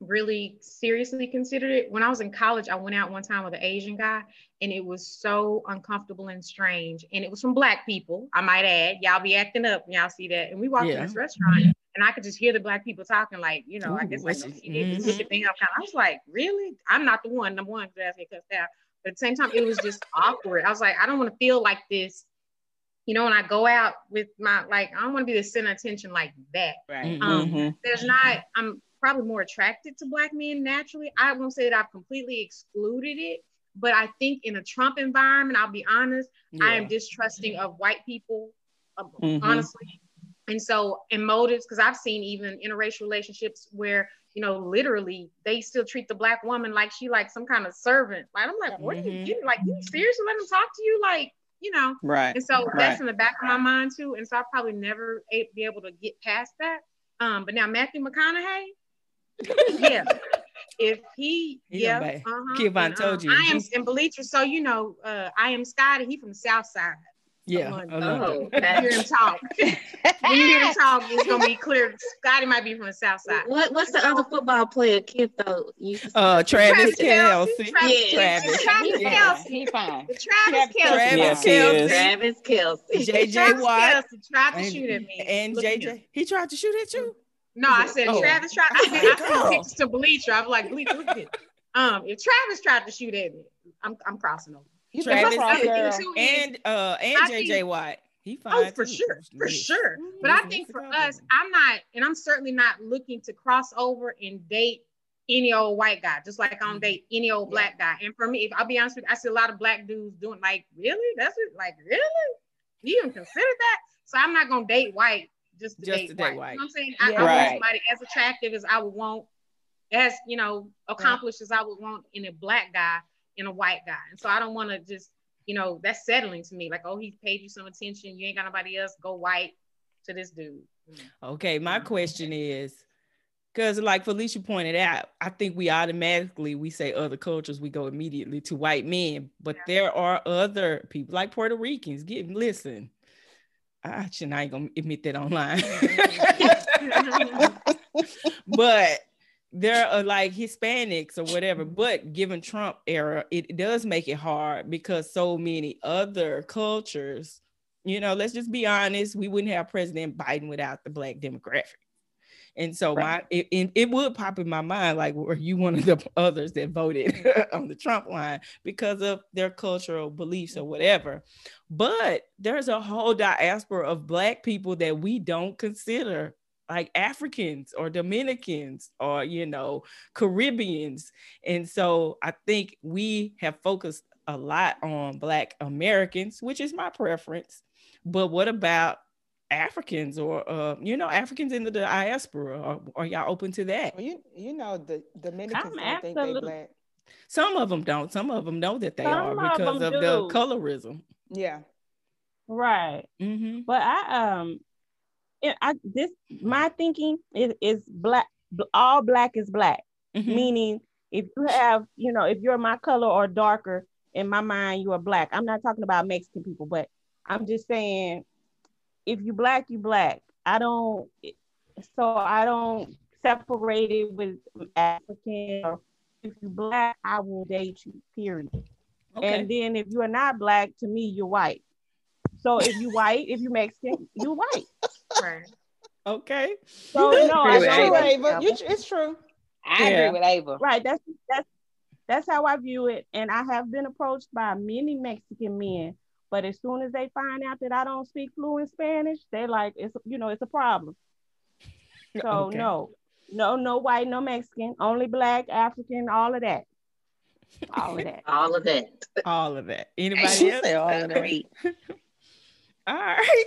really seriously considered it. When I was in college, I went out one time with an Asian guy, and it was so uncomfortable and strange. And it was from black people, I might add. Y'all be acting up when y'all see that. And we walked Yeah. in this restaurant, and I could just hear the black people talking, like, you know, I Ooh, guess like, what's no, it- she did this mhm. thing. I'm kind of, I was like, really? I'm not the one. Number one, because I get cussed out. But at the same time, it was just awkward. I was like, I don't want to feel like this you know, when I go out with my like, I don't want to be the center of attention like that. Right. Um, Mhm. There's not. I'm probably more attracted to black men naturally. I won't say that I've completely excluded it, but I think in a Trump environment, I'll be honest, I am distrusting of white people, um, Mhm. honestly. And so, in motives, because I've seen even interracial relationships where you know, literally, they still treat the black woman like she like some kind of servant. Like I'm like, what are you Mhm. doing? Like, you seriously let them talk to you? Like, you know. Right. And so Right. that's in the back of my mind too. And so I'll probably never be able to get past that. Um, but now Matthew McConaughey, yeah. If he, He yeah, uh-huh. Kevon and, told you. I am in Belitra, so you know, uh, I am Scotty. He from the South Side. Yeah, Someone- Oh, bit. When you hear him talk. when you hear him talk, it's gonna be clear. Scotty might be from the south side. What what's the other football player kid though? You Uh, Travis Travis Kelce. Kelsey. Travis, Travis. Travis Yeah. Kelce. He fine. The Travis Kelce. Travis Yes, he Kelce. is. Travis Kelce. JJ Travis Watt. Kelce tried to And, shoot at me. and Look at. JJ. He tried to shoot at you. No, I said Oh. Travis tried. I sent, I sent pictures to Bleacher. I was like, Bleacher, look at this. Um, if Travis tried to shoot at me, I'm I'm crossing over. You Travis think I'm a Other girl. thing too is- And uh and I JJ think- Watt. He fine. Oh, for too. sure, for Yes. sure. But Mhm. I think for us. I'm not, and I'm certainly not looking to cross over and date any old white guy, just like I don't date any old black guy. And for me, if I'll be honest with you, I see a lot of black dudes doing like, really? That's it? Like, really? You even consider that? So I'm not gonna date white just to Just date to date white. white. You know what I'm saying? I, Yeah. I want Right. somebody as attractive as I would want, as you know, accomplished as I would want in a black guy, in a white guy. And so I don't want to just, you know, that's settling to me. Like, oh, he paid you some attention. You ain't got nobody else. Go white to this dude. Mm. Okay, my mm-hmm. question is because like Felicia pointed out, I think we automatically we say other cultures, we go immediately to white men, but Yeah. there are other people like Puerto Ricans. Get listen. I I ain't gonna admit that online. Mm-hmm. but there are like Hispanics or whatever. But given Trump era, it does make it hard because so many other cultures, you know, let's just be honest, we wouldn't have President Biden without the black demographic. And so my it, it, it would pop in my mind like were you one of the others that voted on the Trump line because of their cultural beliefs or whatever. But there's a whole diaspora of black people that we don't consider like Africans or Dominicans or you know Caribbeans. And so I think we have focused a lot on black Americans, which is my preference. But what about Africans or uh, you know Africans in the diaspora? Are, are y'all open to that? Well, you you know the Dominicans I'm don't think they black. Some of them don't. Some of them know that they Some are because them of the colorism. Yeah. Right. Mhm. But I um I this my thinking is is black all black is black. Mhm. Meaning if you have, you know, if you're my color or darker, in my mind you are black. I'm not talking about Mexican people, but I'm just saying if you black, you black. I don't so I don't separate it with African or if you black, I will date you, period. Okay. And then if you are not black, to me, you're white. So if you white, if you Mexican, you white. Right. okay. So no, I Agree with True. Ava. Ava. You, it's true. I Yeah. agree with Ava. Right. That's that's that's how I view it. And I have been approached by many Mexican men, but as soon as they find out that I don't speak fluent Spanish, they're like, it's you know, it's a problem. So Okay. no, no, no white, no Mexican, only black, African, all of that. All of that. All of that. All of that. Anybody She else? said all of that. All right.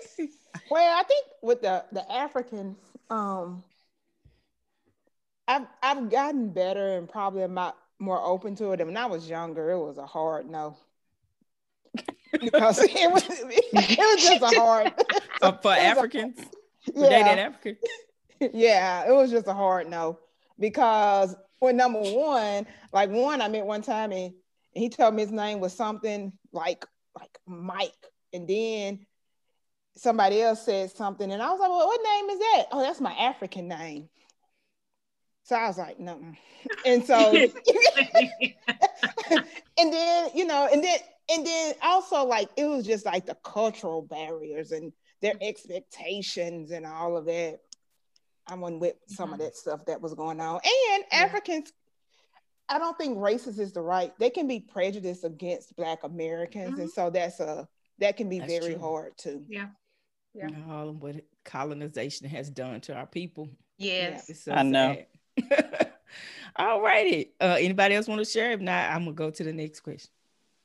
Well, I think with the the Africans, um, I've I've gotten better and probably am not more open to it. And when I was younger, it was a hard no. because it was it was just a hard Uh, for it was a- Africans, for dating yeah, Africans. yeah, it was just a hard no because number one, like one, I met one time and, and he told me his name was something like like Mike, and then somebody else said something, and I was like, well, what name is that? Oh, that's my African name. So I was like, no. And so, and then, you know, and then, and then also like, it was just like the cultural barriers and their expectations and all of that. I went with some of that stuff that was going on. And Yeah. Africans, I don't think racist is the right, they can be prejudiced against Black Americans. And so that's a, that can be That's very true. hard too. Yeah. Yeah. All of what colonization has done to our people. Yes. It's so I know. All righty. Uh, anybody else want to share? If not, I'm gonna go to the next question.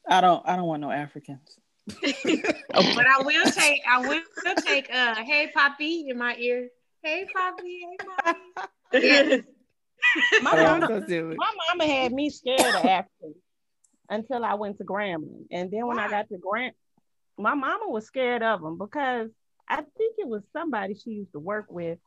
I don't. I don't want no Africans. But I will take I will take uh hey Poppy in my ear. Hey Poppy, hey Poppy. Yes. My mama, gonna do it. my mama had me scared of Africans until I went to Grambling. And then when I got to Grant, my mama was scared of them because I think it was somebody she used to work with.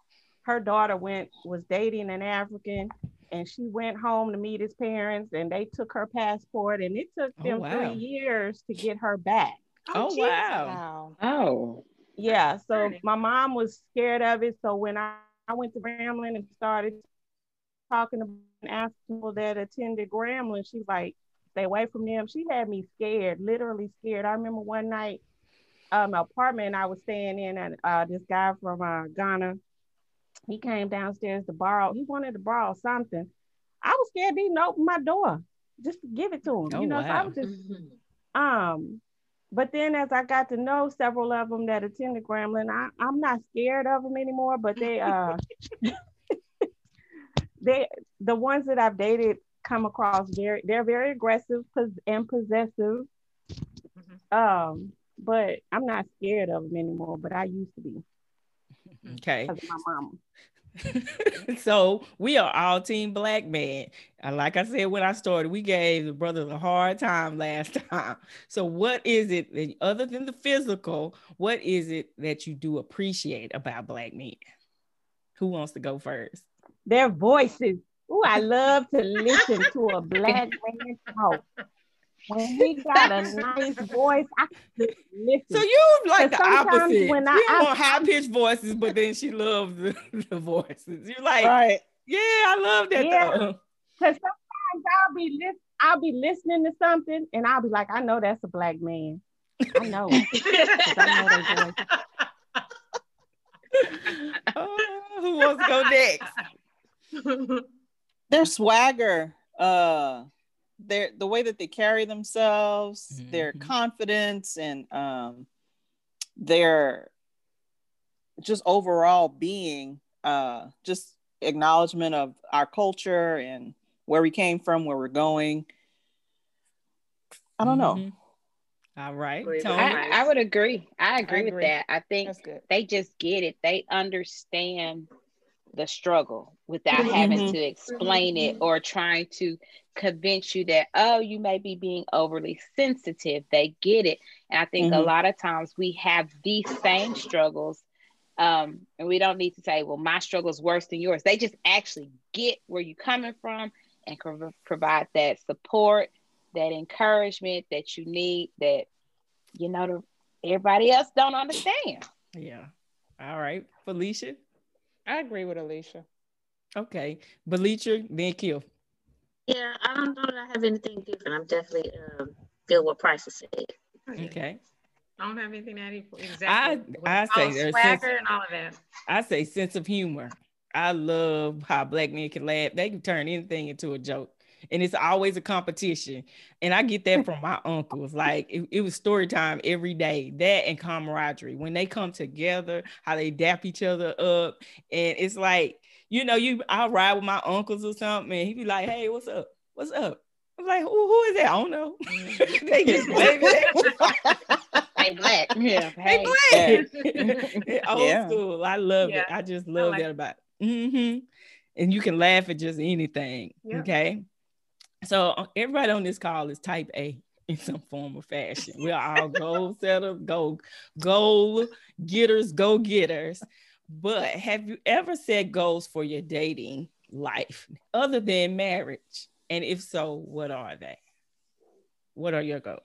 Her daughter went was dating an African and she went home to meet his parents and they took her passport and it took Oh, them wow. three years to get her back. Oh, oh geez. wow. Wow. Oh. Yeah, so my mom was scared of it. So when I, I went to Grambling and started talking to asking people that attended Grambling, she's like, stay away from them. She had me scared, literally scared. I remember one night, um, apartment I was staying in, and uh, this guy from uh, Ghana, he came downstairs to borrow. He wanted to borrow something. I was scared to even open my door just give it to him. Oh, you know, so I was just um, but then as I got to know several of them that attended Grambling, I, I'm not scared of them anymore. But they uh, they the ones that I've dated come across very they're very aggressive and possessive. Um, but I'm not scared of them anymore. But I used to be Okay. because of my mama. so we are all team black man. And like I said when I started, we gave the brothers a hard time last time. So what is it that other than the physical, what is it that you do appreciate about black men? Who wants to go first? Their voices. Ooh, I love to listen to a black man talk. When he got a nice voice, I could listen. So you like the opposite. when When I- I, I- want high pitched voices, but then she loves the, the voices. You're like, Right. yeah, I love that. Yeah. though. Because sometimes I'll be lis- I'll be listening to something and I'll be like, I know that's a black man. I know. 'Cause I know their voice. Oh, who wants to go next? Their swagger, uh, their the way that they carry themselves, their Mhm. confidence, and um, their just overall being, uh, just acknowledgement of our culture and where we came from, where we're going. I don't know. Mhm. All right. Wait, Tony. wait, I, I would agree. I agree, agree. with that. I think they just get it. They understand the struggle without Mhm. having to explain it or trying to convince you that, oh, you may be being overly sensitive. They get it. And I think a Mhm. lot of times we have these same struggles. Um, and we don't need to say, well, my struggle is worse than yours. They just actually get where you're coming from and can provide that support, that encouragement that you need that, you know, the, everybody else don't understand. Yeah. All right. Felicia. I agree with Alicia. Okay. Belicher, then Kill. Yeah, I don't know that I have anything different. I'm definitely um, feel what Price has said. Okay. I don't have anything that equal. Exactly. I With say there's swagger sense- and all of that. I say sense of humor. I love how black men can laugh. They can turn anything into a joke. And it's always a competition. And I get that from my uncles. Like it, it was story time every day. That and camaraderie. When they come together, how they dap each other up. And it's like, you know, you I'll ride with my uncles or something, and he be like, Hey, what's up? What's up? I'm like, who, who is that? I don't know. they just wave it. Hey, black. Yeah. Hey, Hey. black. Old Yeah. school. I love it. I just love like that about it. hmm And you can laugh at just anything. Yeah. Okay. So uh, everybody on this call is type A in some form or fashion. We're all goal setters, go goal getters, go getters. But have you ever set goals for your dating life other than marriage? And if so, what are they? What are your goals?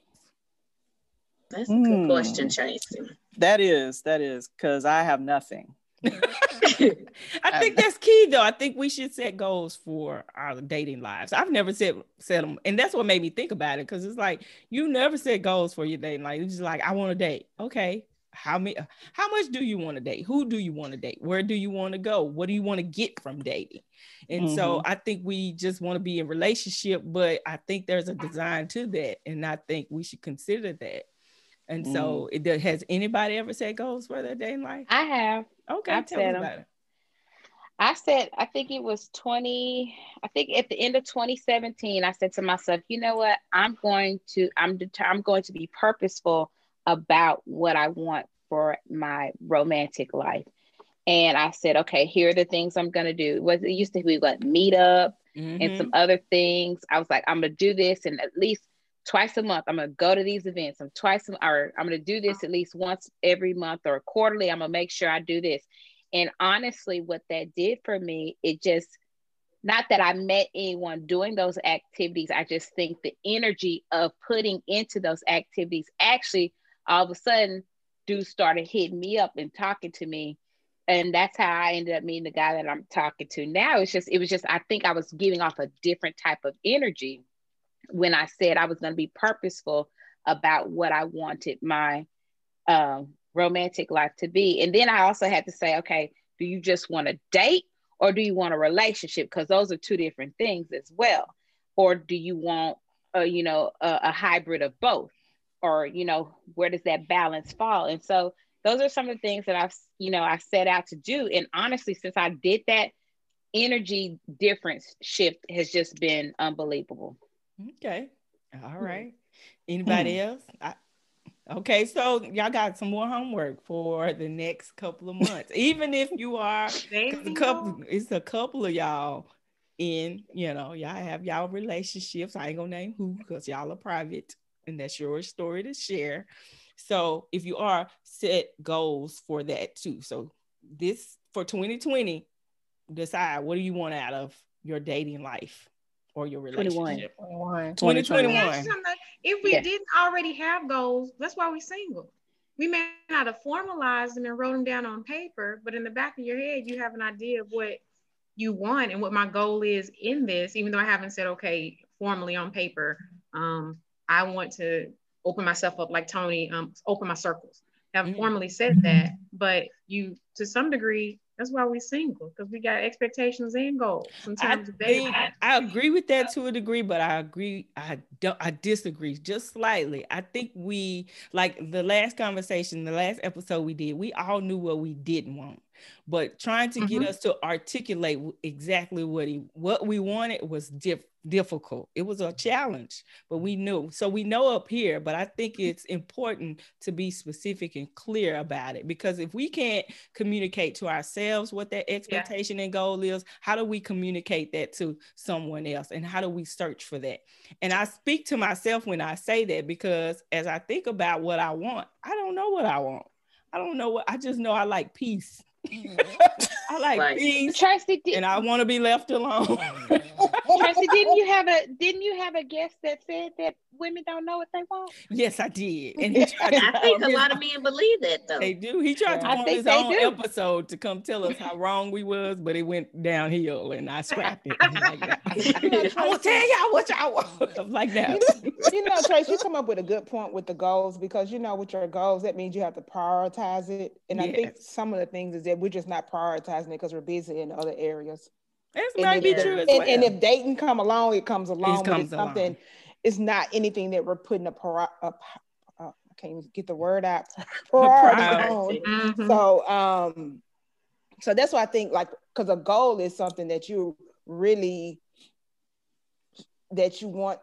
That's a good Hmm. question, Tracy. That is, that is, because I have nothing. I think that's key though. I think we should set goals for our dating lives. I've never set set them, and that's what made me think about it because it's like you never set goals for your dating life. It's just like I want to date. Okay, how many? How much do you want to date? Who do you want to date? Where do you want to go? What do you want to get from dating? And so mm-hmm. I think we just want to be in relationship, but I think there's a design to that, and I think we should consider that. And so, mm. it does, has anybody ever set goals for their dating life? I have. Okay, I've tell set me 'em. about it. I said, I think it was 20, I think at the end of 2017, I said to myself, you know what? I'm going to, I'm deter- I'm going to be purposeful about what I want for my romantic life. And I said, okay, here are the things I'm going to do. Was it used to be like meet up and Mhm. some other things. I was like, I'm gonna do this and at least twice a month. I'm gonna go to these events. I'm twice a- or I'm gonna do this at least once every month or quarterly. I'm gonna make sure I do this. And honestly, what that did for me, it just not that I met anyone doing those activities. I just think the energy of putting into those activities actually all of a sudden, dudes started hitting me up and talking to me. And that's how I ended up meeting the guy that I'm talking to now. It's just, it was just, I think I was giving off a different type of energy when I said I was going to be purposeful about what I wanted my um, romantic life to be. And then I also had to say, okay, do you just want to date or do you want a relationship? Because those are two different things as well. Or do you want, a, you know, a, a hybrid of both? Or you know, where does that balance fall? And so those are some of the things that I've, you know, I set out to do. And honestly, since I did that, energy difference shift has just been unbelievable. Okay. All hmm. right. Anybody hmm. else? I, okay, so y'all got some more homework for the next couple of months. Even if you are a couple, it's a couple of y'all in, you know, y'all have y'all relationships. I ain't gonna name who because y'all are private and that's your story to share. So if you are, set goals for that too. So this for 2020, decide what do you want out of your dating life or your relationship. 21. 2021. If we Yeah. didn't already have goals, that's why we're single. We may not have formalized them and wrote them down on paper, but in the back of your head, you have an idea of what you want and what my goal is in this, even though I haven't said, okay, formally on paper, um, I want to open myself up like Tony, um, open my circles. I haven't Mhm. formally said that, but you, to some degree, that's why we're single because we got expectations and goals Sometimes I terms of think I agree with that to a degree, but I agree. I don't. I disagree just slightly. I think we like the last conversation, the last episode we did. We all knew what we didn't want, but trying to get Mhm. us to articulate exactly what he what we wanted was diff- difficult. It was a challenge, but we knew. So we know up here. But I think mm-hmm. it's important to be specific and clear about it because if we can't communicate to ourselves what that expectation and goal is, how do we communicate that to someone else? And how do we search for that? And I speak to myself when I say that because as I think about what I want, I don't know what I want. I don't know what I just know I like peace. Mm-hmm. I like Right. peace Tracy, did, and I want to be left alone. Oh, Tracy, didn't you have a didn't you have a guest that said that women don't know what they want? yes, I did. And he tried to I think a his lot of men believe that though. They do. He tried to I form his own do. episode to come tell us how wrong we was, but it went downhill and I scrapped it. I'm like, I will tell y'all what y'all want. I'm like that. you know, Trace, you come up with a good point with the goals because you know, with your goals, that means you have to prioritize it. And I think some of the things is that we're just not prioritizing it because we're busy in other areas. This And might be true as and, well. and if Dayton come along, it comes along. but comes it's something. It's not anything that we're putting a, pri- a p- uh, I can't even get the word out. Priority on. Mhm. So um so that's why I think like because a goal is something that you really that you want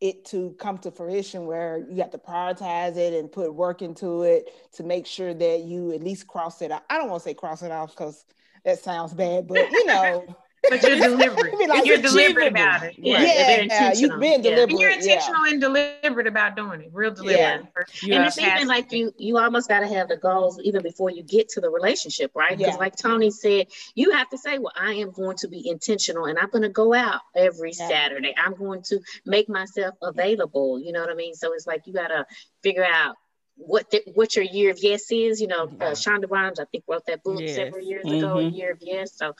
it to come to fruition where you have to prioritize it and put work into it to make sure that you at least cross it out. I don't want to say cross it off because that sounds bad, but you know, but you're deliberate. Be like, you're it's deliberate about it. Yeah, yeah, they're yeah, you've been Yeah. deliberate. And you're yeah. intentional and deliberate about doing it. Real deliberate. Yeah. You and are- it's even like you you almost got to have the goals even before you get to the relationship right because Yeah. like tony said you have to say well i am going to be intentional and i'm going to go out every Yeah. saturday i'm going to make myself available you know what i mean so it's like you got to figure out what the, what your year of yes is you know uh, shonda rhimes i think wrote that book Yes. several years ago a year of yes so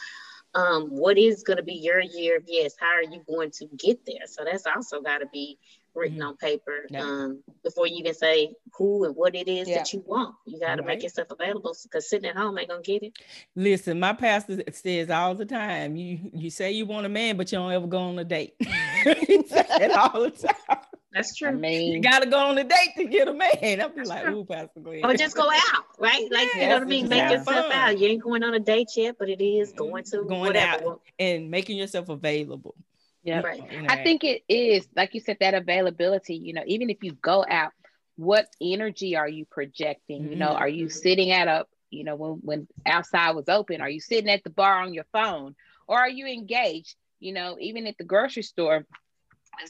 um, what is going to be your year of yes? How are you going to get there? So that's also got to be written Mhm. on paper Yeah. um, before you can say who and what it is Yeah. that you want. You got to Right. make yourself available because sitting at home ain't gonna get it. Listen, my pastor says all the time, you you say you want a man, but you don't ever go on a date. he says that all the time. That's I true. You gotta go on a date to get a man. I'll be That's like, true. ooh, Pastor Glenn. Or just go out, right? Like you know what I mean. Make yourself fun. out. You ain't going on a date yet, but it is mm-hmm. going to Going whatever. out. and making yourself available. yeah. Right. I think it is like you said that availability. You know, even if you go out, what energy are you projecting? You know, are you mm-hmm. sitting at a you know when when outside was open? Are you sitting at the bar on your phone, or are you engaged? You know, even at the grocery store,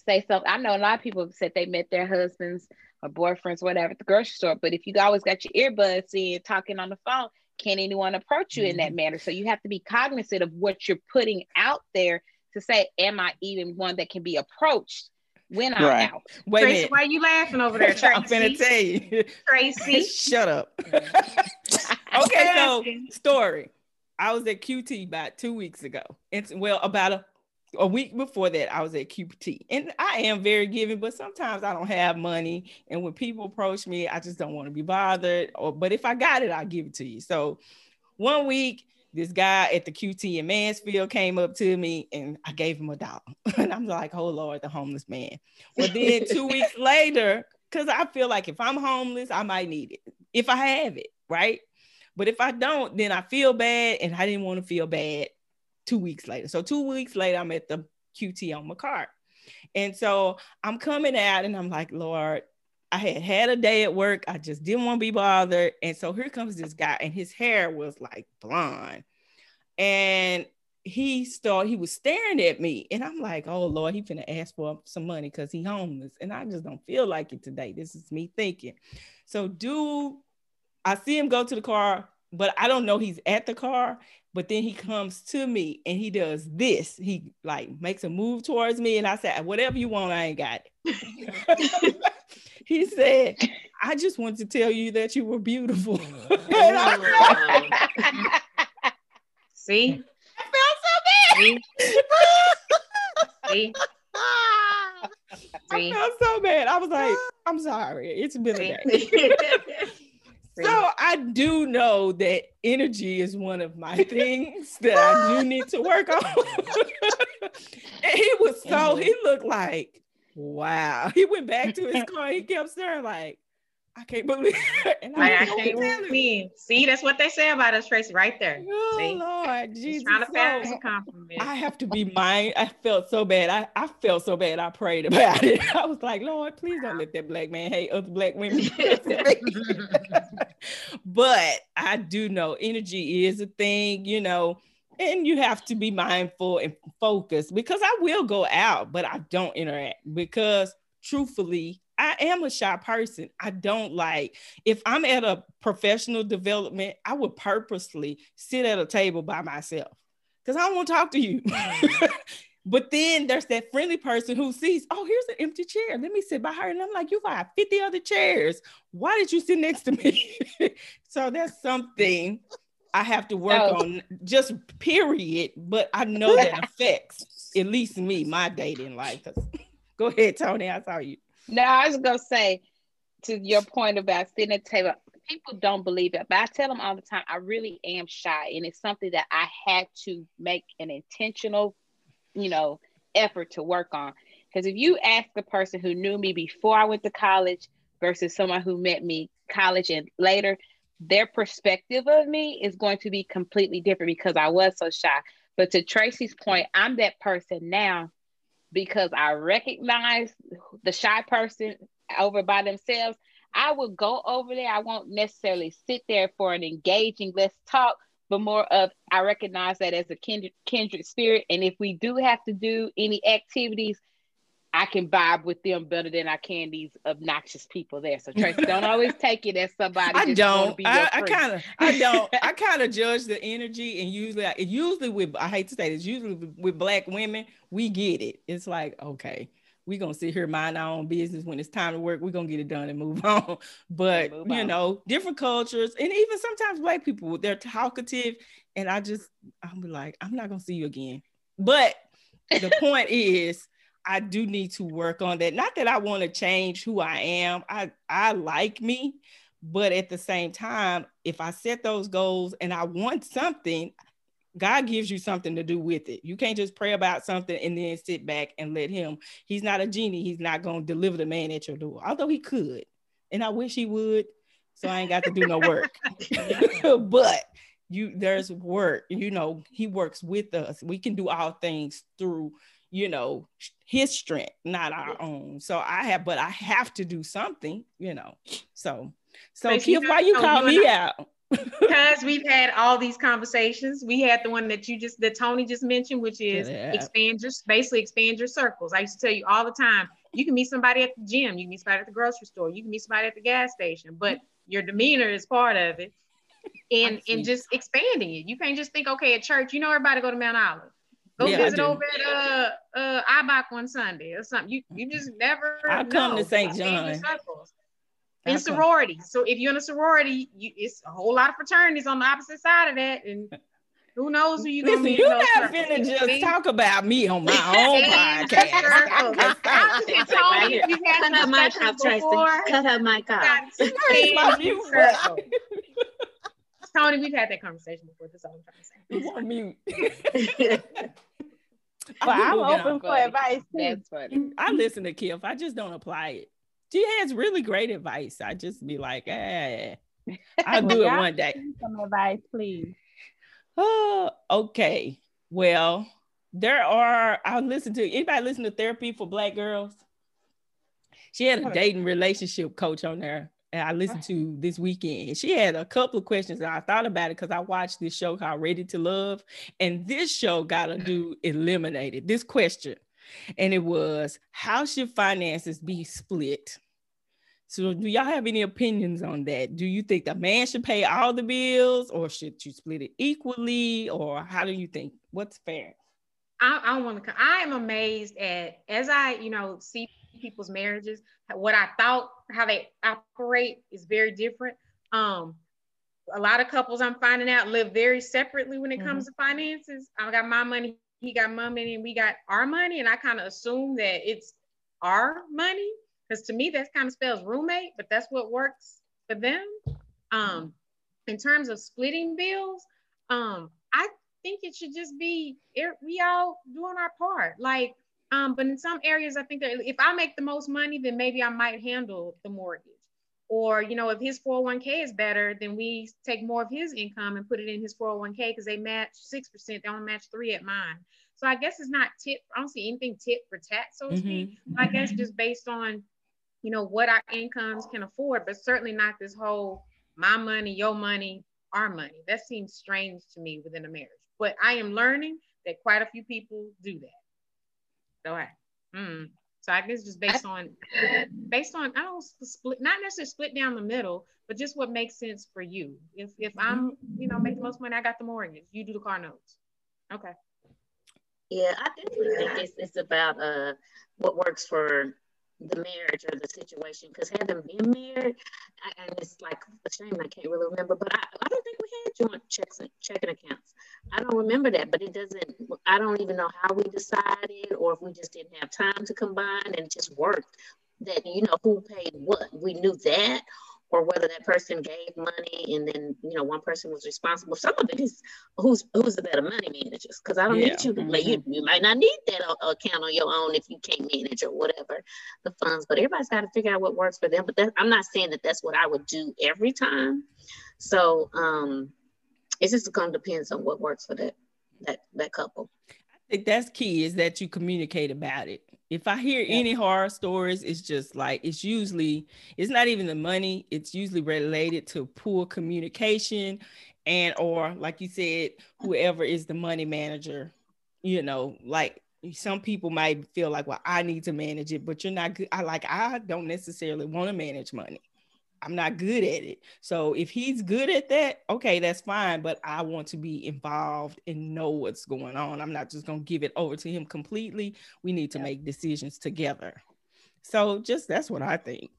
say something. I know a lot of people have said they met their husbands or boyfriends, whatever, at the grocery store. But if you always got your earbuds in, talking on the phone, can anyone approach you in that mm-hmm. manner? So you have to be cognizant of what you're putting out there to say, am I even one that can be approached when I'm Right. out. Wait Tracy, minute. why you laughing over there, Tracy? I'm gonna tell you. Tracy. Shut up. okay, so story. I was at QT about two weeks ago. It's well about a a week before that. I was at QPT, and I am very giving, but sometimes I don't have money. And when people approach me, I just don't want to be bothered. Or but if I got it, I'll give it to you. So one week. This guy at the QT in Mansfield came up to me and I gave him a dollar. And I'm like, oh Lord, the homeless man. But then two weeks later, because I feel like if I'm homeless, I might need it if I have it, right? But if I don't, then I feel bad, and I didn't want to feel bad two weeks later. So two weeks later, I'm at the QT on my cart. And so I'm coming out and I'm like, Lord, I had had a day at work. I just didn't want to be bothered. And so here comes this guy, and his hair was like blonde. And he started, he was staring at me. And I'm like, oh Lord, he finna ask for some money because he homeless. And I just don't feel like it today. This is me thinking. So dude, I see him go to the car, but I don't know he's at the car. But then he comes to me and he does this. He like makes a move towards me, and I said, "Whatever you want, I ain't got it." he said, "I just want to tell you that you were beautiful." and I, See? I See? See? I felt so bad. I was like, "I'm sorry. It's been a day." So I do know that energy is one of my things that I do need to work on. and he was so he looked like wow. He went back to his car. He kept staring like I can't believe it. And I know can't believe. See, that's what they say about us, Tracy, right there. Oh See? Lord, Jesus. trying to pass So, a compliment. I have to be mine. I felt so bad. I, I felt so bad. I prayed about it. I was like, Lord, please don't let that black man hate other black women. but I do know energy is a thing, you know, and you have to be mindful and focused because I will go out, but I don't interact because truthfully, I am a shy person. I don't like if I'm at a professional development, I would purposely sit at a table by myself because I don't want to talk to you. Mm-hmm. but then there's that friendly person who sees, oh, here's an empty chair. Let me sit by her. And I'm like, you got 50 other chairs. Why did you sit next to me? so that's something I have to work Oh. on, just period. But I know that affects at least me, my dating life. Go ahead, Tony. I saw you. No, I was gonna say to your point about sitting at the table, people don't believe it, but I tell them all the time, I really am shy, and it's something that I had to make an intentional, you know, effort to work on. Because if you ask the person who knew me before I went to college versus someone who met me college and later, their perspective of me is going to be completely different because I was so shy. But to Tracy's point, I'm that person now because I recognize the shy person over by themselves. I would go over there. I won't necessarily sit there for an engaging let's talk, but more of I recognize that as a kindred, kindred spirit. And if we do have to do any activities, I can vibe with them better than I can these obnoxious people there. So Tracy, don't always take it as somebody. I don't. Be I, kind of. I don't. I kind of judge the energy, and usually, I- usually with I hate to say this, usually with, with black women, we get it. It's like okay, we gonna sit here mind our own business. When it's time to work, we gonna get it done and move on. But move you on. know, different cultures, and even sometimes black people, they're talkative, and I just I'm like, I'm not gonna see you again. But the point is. I do need to work on that. Not that I want to change who I am. I I like me, but at the same time, if I set those goals and I want something, God gives you something to do with it. You can't just pray about something and then sit back and let him. He's not a genie. He's not going to deliver the man at your door. Although he could. And I wish he would. So I ain't got to do no work. but you there's work. You know, he works with us. We can do all things through you know his strength not our own so i have but i have to do something you know so so Tracy, Keith, why you call you me I- out because we've had all these conversations. We had the one that you just that Tony just mentioned, which is Yeah. expand your basically expand your circles. I used to tell you all the time, you can meet somebody at the gym, you can meet somebody at the grocery store, you can meet somebody at the gas station, but your demeanor is part of it. And and just expanding it. You can't just think, okay, at church, you know everybody go to Mount Olive. Go Yeah, visit over at uh uh IBOC one Sunday or something. You you just never. I'll come to. St. Stay in John. In sorority. So if you're in a sorority, you, it's a whole lot of fraternities on the opposite side of that, and who knows who you gonna Listen, meet. you're not circles. finna just See? talk about me on my own podcast. I'm just saying. It's Tony, had Cut her mic discussions off, Tracy. Cut her mic off. Got to Where's stay my in mute these button? circles. Tony, we've had that conversation before. That's all I'm trying to say. I'm on mute. Well, I'm open for funny. advice. That's funny. I listen to Kif. I just don't apply it. She has really great advice. I just be like, eh, I'll do it one day. Some advice, please. Oh, okay. Well, there are. I listen to anybody listen to therapy for black girls. She had a dating relationship coach on there. And I listened to this weekend. She had a couple of questions, and I thought about it because I watched this show called Ready to Love, and this show got to mm-hmm. do eliminated this question, and it was how should finances be split? So, do y'all have any opinions on that? Do you think the man should pay all the bills, or should you split it equally, or how do you think? What's fair? I, I want to. I am amazed at as I, you know, see people's marriages. What I thought how they operate is very different. Um, a lot of couples I'm finding out live very separately when it comes to finances. I got my money, he got my money, and we got our money, and I kind of assume that it's our money because to me that kind of spells roommate, but that's what works for them. Um, in terms of splitting bills, um, I think it should just be er- we all doing our part. Like, um, but in some areas, I think that if I make the most money, then maybe I might handle the mortgage. Or, you know, if his 401k is better, then we take more of his income and put it in his 401k because they match 6%, they only match three at mine. So I guess it's not tit, I don't see anything tit for tat, so to speak. I guess just based on, you know, what our incomes can afford, but certainly not this whole my money, your money, our money. That seems strange to me within a marriage. But I am learning that quite a few people do that. So I, mm. so I guess just based on, based on I don't split, not necessarily split down the middle, but just what makes sense for you. If if I'm, you know, make the most money, I got the mortgage. You do the car notes. Okay. Yeah, I definitely think it's, it's about uh what works for the marriage or the situation. Because having been married, I, and it's like a shame I can't really remember, but I, I don't think we had joint checks and checking accounts. I don't remember that, but it doesn't. I don't even know how we decided, or if we just didn't have time to combine and it just worked. That you know who paid what. We knew that, or whether that person gave money and then you know one person was responsible. Some of it is who's who's the better money managers because I don't Yeah. need you to like you, you might not need that account on your own if you can't manage or whatever the funds. But everybody's got to figure out what works for them. But that, I'm not saying that that's what I would do every time. So um, it's just going to depends on what works for that that that couple. I think that's key is that you communicate about it. If I hear any horror stories, it's just like it's usually it's not even the money, it's usually related to poor communication and or like you said, whoever is the money manager, you know, like some people might feel like, well, I need to manage it, but you're not good. I like I don't necessarily want to manage money. I'm not good at it. So if he's good at that, okay, that's fine. But I want to be involved and know what's going on. I'm not just gonna give it over to him completely. We need to make decisions together. So just that's what I think.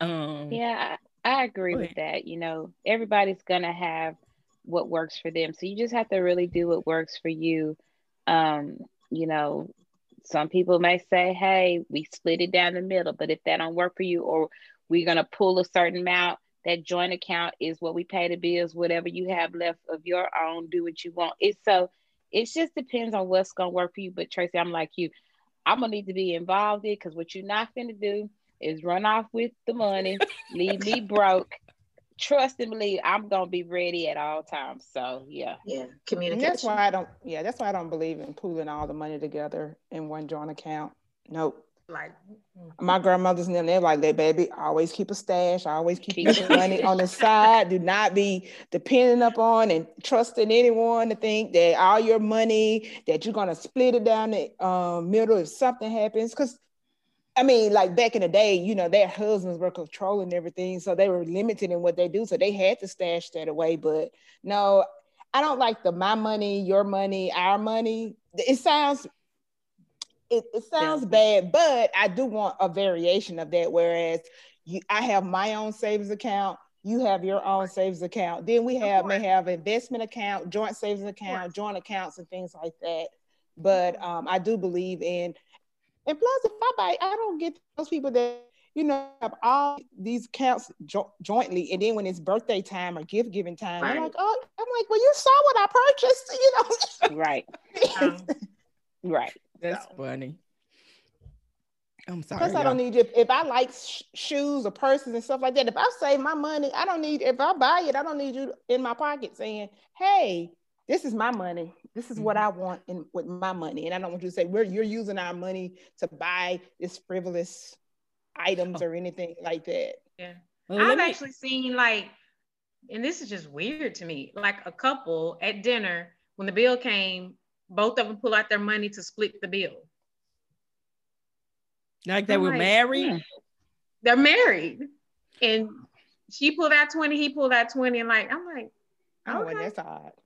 Um Yeah, I, I agree with that. You know, everybody's gonna have what works for them. So you just have to really do what works for you. Um, you know, some people may say, hey, we split it down the middle, but if that don't work for you, or we're gonna pull a certain amount, that joint account is what we pay the bills, whatever you have left of your own, do what you want. It's so it just depends on what's gonna work for you. But Tracy, I'm like you, I'm gonna need to be involved in because what you're not gonna do is run off with the money, leave me broke. Trust and believe I'm gonna be ready at all times. So yeah. Yeah, And communication. that's why I don't. Yeah, that's why I don't believe in pooling all the money together in one joint account. Nope. Like My grandmothers and them, they're like, they baby, always keep a stash, always keep Keep your money on the side. Do not be depending upon and trusting anyone to think that all your money that you're gonna split it down the um, middle if something happens. Because I mean, like back in the day, you know, their husbands were controlling everything, so they were limited in what they do. So they had to stash that away. But no, I don't like the my money, your money, our money. It sounds it, it sounds bad, but I do want a variation of that. Whereas you, I have my own savings account, you have your own savings account. Then we have may have investment account, joint savings account, joint accounts, and things like that. But um, I do believe in, and plus, if I buy, I don't get those people that you know have all these accounts jo- jointly, and then when it's birthday time or gift giving time, right. I'm like, oh, I'm like, well, you saw what I purchased, you know? right. Um, right. That's so. funny. I'm sorry. Plus, I don't need if, if I like sh- shoes or purses and stuff like that. If I save my money, I don't need if I buy it, I don't need you in my pocket saying, "Hey, this is my money. This is mm-hmm. what I want in with my money." And I don't want you to say, "We're you're using our money to buy this frivolous items oh. or anything like that." Yeah, well, I've me... actually seen like, and this is just weird to me. Like a couple at dinner when the bill came, both of them pull out their money to split the bill. Like they I'm were like, married? Yeah. They're married. And she pulled out 20, he pulled out 20. And like, I'm like, oh, okay. that's odd.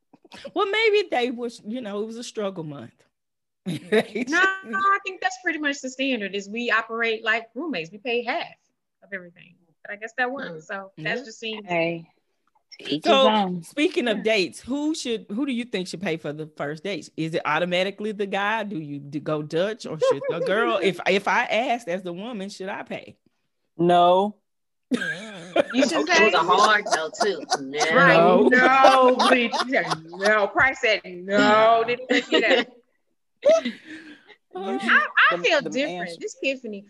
Well, maybe they was, you know, it was a struggle month. no, I think that's pretty much the standard is we operate like roommates. We pay half of everything. But I guess that works. Mm. So that's just seems hey. So speaking of dates, who should who do you think should pay for the first dates? Is it automatically the guy? Do you do go Dutch or should the girl? if if I asked as the woman, should I pay? No. You should pay. it was a hard no too. No. Right. No, please. No. Price said no. Didn't you that. I, I feel the, different. Answer. This Tiffany.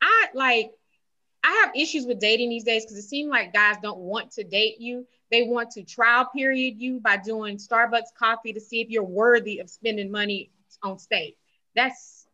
I like I have issues with dating these days because it seems like guys don't want to date you. They want to trial period you by doing Starbucks coffee to see if you're worthy of spending money on stage. That's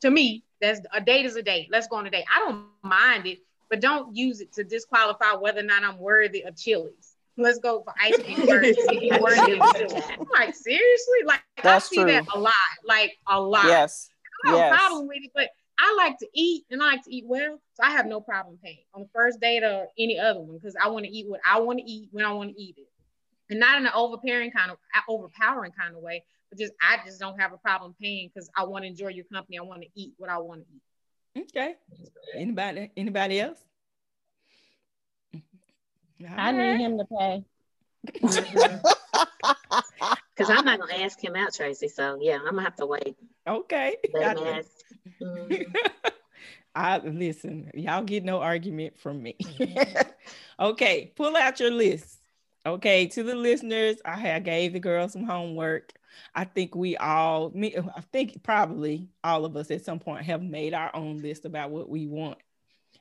to me, that's a date is a date. Let's go on a date. I don't mind it, but don't use it to disqualify whether or not I'm worthy of Chili's. Let's go for ice cream first. I'm like, seriously? Like that's I see true. that a lot. Like a lot. Yes. I have yes. a problem with it, but I like to eat and I like to eat well, so I have no problem paying on the first date or any other one because I want to eat what I want to eat when I want to eat it, and not in an overpowering kind of uh, overpowering kind of way, but just I just don't have a problem paying because I want to enjoy your company. I want to eat what I want to eat. Okay. Anybody? Anybody else? I need him to pay. Because I'm not gonna ask him out, Tracy. So yeah, I'm gonna have to wait. Okay. I listen, y'all get no argument from me. okay, pull out your list. Okay, to the listeners, I had gave the girls some homework. I think we all, me, I think probably all of us at some point have made our own list about what we want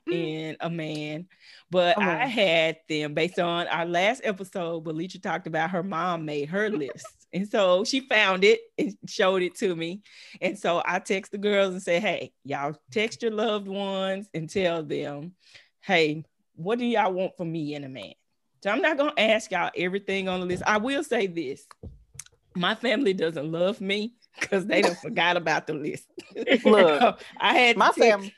mm. in a man. But I had them based on our last episode. Felicia talked about her mom made her list. And so she found it and showed it to me. And so I text the girls and say, hey, y'all text your loved ones and tell them, hey, what do y'all want from me and a man? So I'm not going to ask y'all everything on the list. I will say this my family doesn't love me because they don't forgot about the list. Look, I had my family.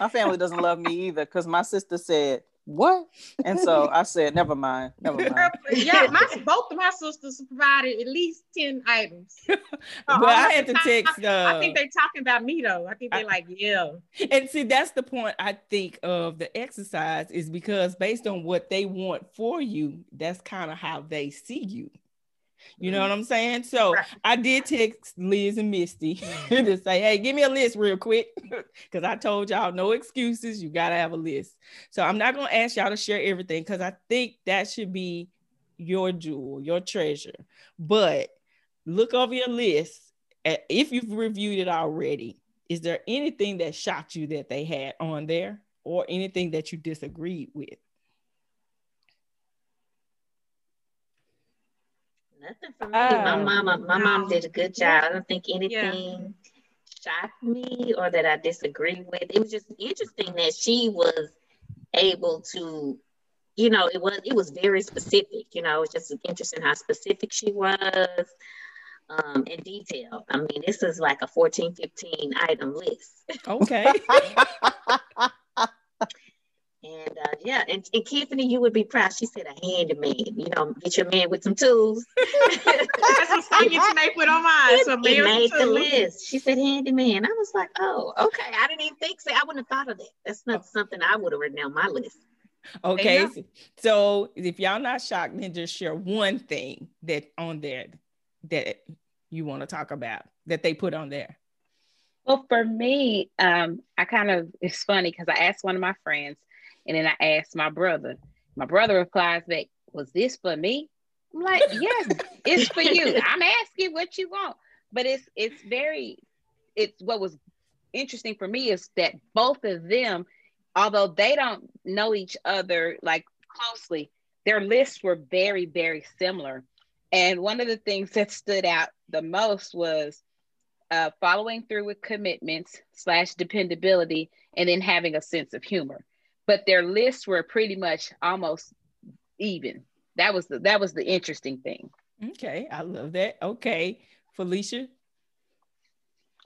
my family doesn't love me either because my sister said what? And so I said, never mind, never mind. yeah, my both of my sisters provided at least 10 items. well, I had to text. Uh, I think they're talking about me though. I think they're like, yeah. And see, that's the point I think of the exercise is because based on what they want for you, that's kind of how they see you. You know mm-hmm. what I'm saying? So right. I did text Liz and Misty to say, hey, give me a list real quick. Because I told y'all no excuses. You got to have a list. So I'm not going to ask y'all to share everything because I think that should be your jewel, your treasure. But look over your list. If you've reviewed it already, is there anything that shocked you that they had on there or anything that you disagreed with? Nothing for me. Uh, my mama, my mom did a good job. I don't think anything yeah. shocked me or that I disagree with. It was just interesting that she was able to, you know, it was it was very specific. You know, it was just interesting how specific she was. Um, in detail. I mean, this is like a 14, 15 item list. Okay. and uh, yeah. And, and Tiffany, you would be proud. She said a handyman. You know, get your man with some tools. That's what Sonya Tanae put on mine. So man made with the two. list. She said handyman. I was like, oh, okay. I didn't even think so. I wouldn't have thought of that. That's not something I would have written on my list. Okay, know. so if y'all not shocked, then just share one thing that on there that you want to talk about that they put on there. Well, for me, um, I kind of it's funny because I asked one of my friends, and then I asked my brother. My brother replies back, "Was this for me?" I'm like, "Yes, it's for you." I'm asking what you want, but it's it's very, it's what was interesting for me is that both of them, although they don't know each other like closely, their lists were very very similar. And one of the things that stood out the most was uh, following through with commitments slash dependability, and then having a sense of humor. But their lists were pretty much almost even. That was the that was the interesting thing. Okay, I love that. Okay, Felicia.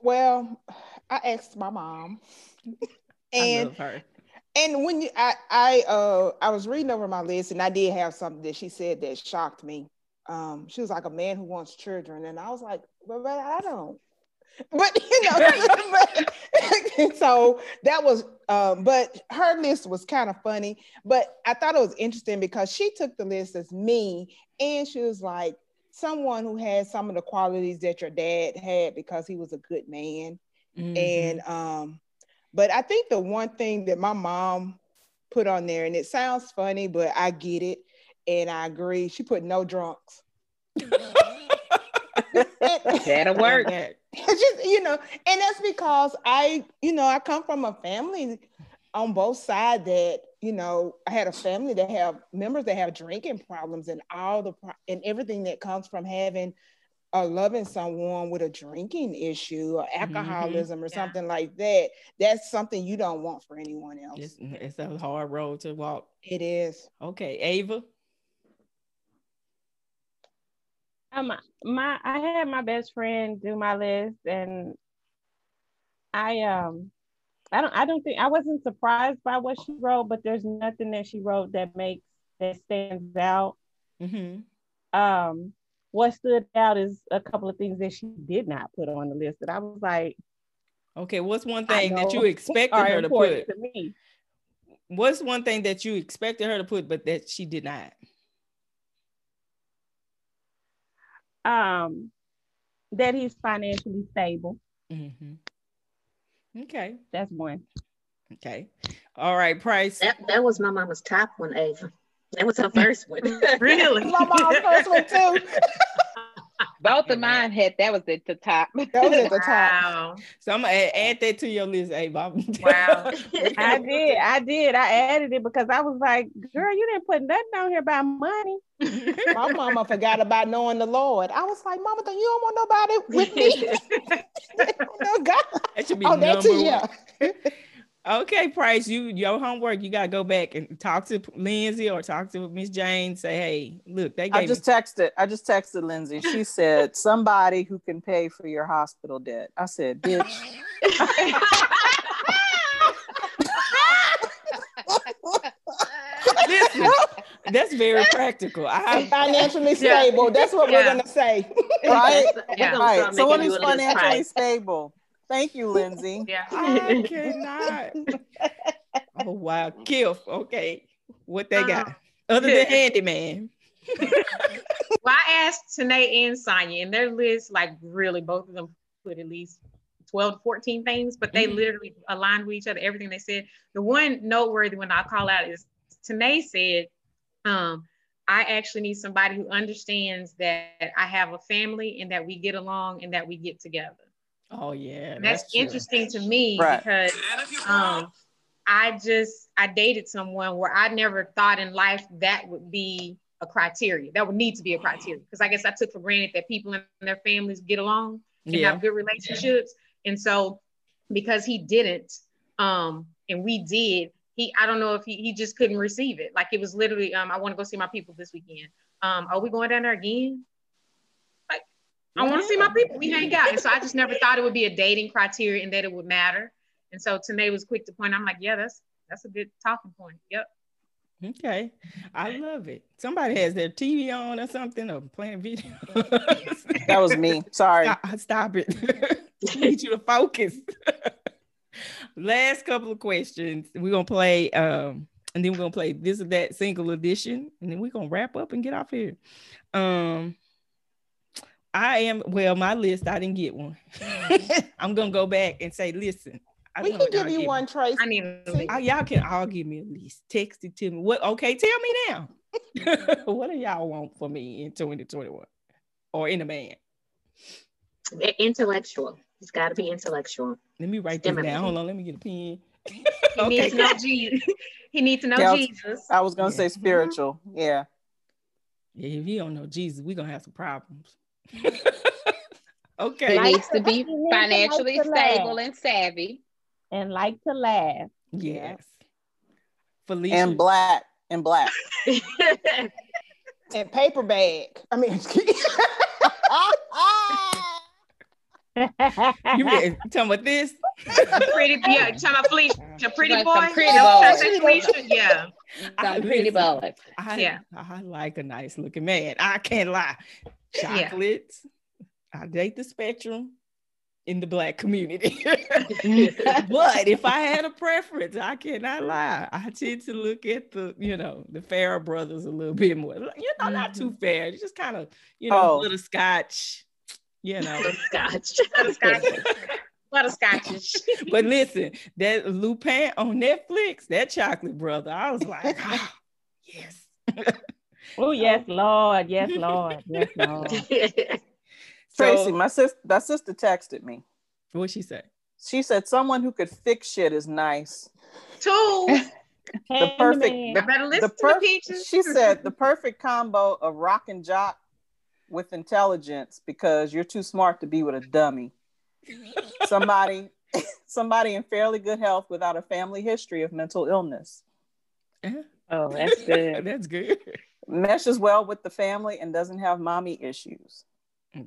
Well, I asked my mom, I and love her. and when you, I I uh I was reading over my list, and I did have something that she said that shocked me. Um, she was like a man who wants children, and I was like, well, but I don't. But you know, but, so that was. Um, but her list was kind of funny. But I thought it was interesting because she took the list as me, and she was like someone who had some of the qualities that your dad had because he was a good man. Mhm. And um, but I think the one thing that my mom put on there, and it sounds funny, but I get it, and I agree. She put no drunks. That'll work. It's just you know, and that's because I, you know, I come from a family on both sides that you know I had a family that have members that have drinking problems and all the pro- and everything that comes from having or loving someone with a drinking issue or mm-hmm. alcoholism or Yeah. something like that. That's something you don't want for anyone else. It's, it's a hard road to walk. It is. Okay, Ava. Um, my I had my best friend do my list, and I um, I don't I don't think I wasn't surprised by what she wrote, but there's nothing that she wrote that makes that stands out. Mm-hmm. Um, what stood out is a couple of things that she did not put on the list that I was like, Okay, what's one thing that you expected her to put? to me. What's one thing that you expected her to put, but that she did not? Um, that he's financially stable. Mm-hmm. Okay. That's one. Okay. All right, Price. That that was my mama's top one, Ava. That was her first one. Really? My mom's first one too. Both of mine had that was at the top. That was at the top. Wow. So I'm gonna add, add that to your list, Ava. Wow. I did. I did. I added it because I was like, girl, you didn't put nothing on here about money. My mama forgot about knowing the Lord. I was like, Mama, you don't want nobody with me. no God. That should be Oh, that too, number yeah. One. Okay, Price, you your homework. You gotta go back and talk to Lindsay or talk to Miss Jane. Say, hey, look, they gave I just texted. I just texted Lindsay. She said somebody who can pay for your hospital debt. I said, bitch. Listen, that's very practical. And I financially Yeah. stable. That's what we're gonna say. Right? We're gonna Right. start Someone who's you a list financially stable. Thank you, Lindsay. Yeah. I cannot. Oh wow, Kiff. Okay, what they got Um, other than handyman? Well, I asked Tanae and Sonya, and their list, like really, both of them put at least 12 to 14 things, but they Mhm. literally aligned with each other, everything they said. The one noteworthy one I'll call out is Tanae said, um, I actually need somebody who understands that I have a family and that we get along and that we get together. Oh yeah, And that's, true. interesting to me Right. because um, I just I dated someone where I never thought in life that would be a criteria. That would need to be a criteria because I guess I took for granted that people and their families get along and Yeah, have good relationships. And so because he didn't, um, and we did, he I don't know if he, he just couldn't receive it. Like it was literally, um, I want to go see my people this weekend. Um, are we going down there again? Like, I want to see my people. We hang out. And so I just never thought it would be a dating criteria and that it would matter. And so Tanae was quick to point. I'm like, yeah, that's that's a good talking point. Yep. Okay, I love it. Somebody has their TV on or something or playing video. That was me. Sorry. Stop, stop it. I need you to focus. Last couple of questions. We're gonna play um and then we're gonna play this or that single edition, and then we're gonna wrap up and get off here. Um I am well, my list, I didn't get one. I'm gonna go back and say, listen, I We can give you me. one, Tracy. I need a list. Oh, y'all can all give me a list. Text it to me. What okay, tell me now. what do y'all want for me in 2021? Or in a man? Intellectual. It's got to be intellectual. Let me write this down. Hold on, let me get a pen. He needs to know Jesus. he needs to know Yeah, I was- Jesus. I was gonna Yeah. say uh-huh. spiritual. Yeah. Yeah, if you don't know Jesus, we're gonna have some problems. He okay. Like needs to be to- he financially like to laugh. stable and savvy. and like to laugh. Yes. Felicia. And black. And black. and paper bag. I mean, you been talking about this? pretty, yeah, talking about Felicia, pretty Like boy. some pretty Don't boys. say Felicia, Yeah, I- Some pretty boy. I, Yeah. I like a nice looking man. I can't lie. Chocolates. I date the spectrum in the black community. but if I had a preference, I cannot lie. I tend to look at the, you know, the Farrah brothers a little bit more. You know, not too fair. Just kind of, you know, Oh. little scotch, you know. Scotch. butterscotches. but listen, that Lupin on Netflix, that chocolate brother, I was like, ah, yes. Oh yes, Lord. Yes, Lord. Yes, Lord. Tracy, So, my sister, that sister texted me. what'd she say? She said someone who could fix shit is nice. Two. The perfect, I the, better listen the to the peaches. She said the perfect combo of rock and jock with intelligence because you're too smart to be with a dummy. Somebody, somebody in fairly good health without a family history of mental illness. Uh-huh. Oh, that's good. That's good. Meshes well with the family and doesn't have mommy issues.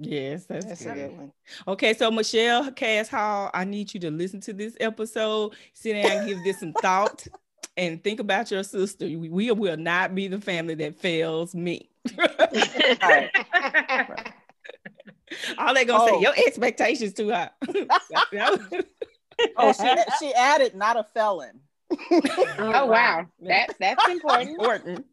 Yes, that's, That's a good. good one. Okay, so Michelle Cass Hall, I need you to listen to this episode, sit down and give this some thought, and think about your sister. We, we will not be the family that fails me. Right. All they gonna Oh. say, your expectations too high. Oh, she, she added not a felon. Oh wow, that's that's important. important.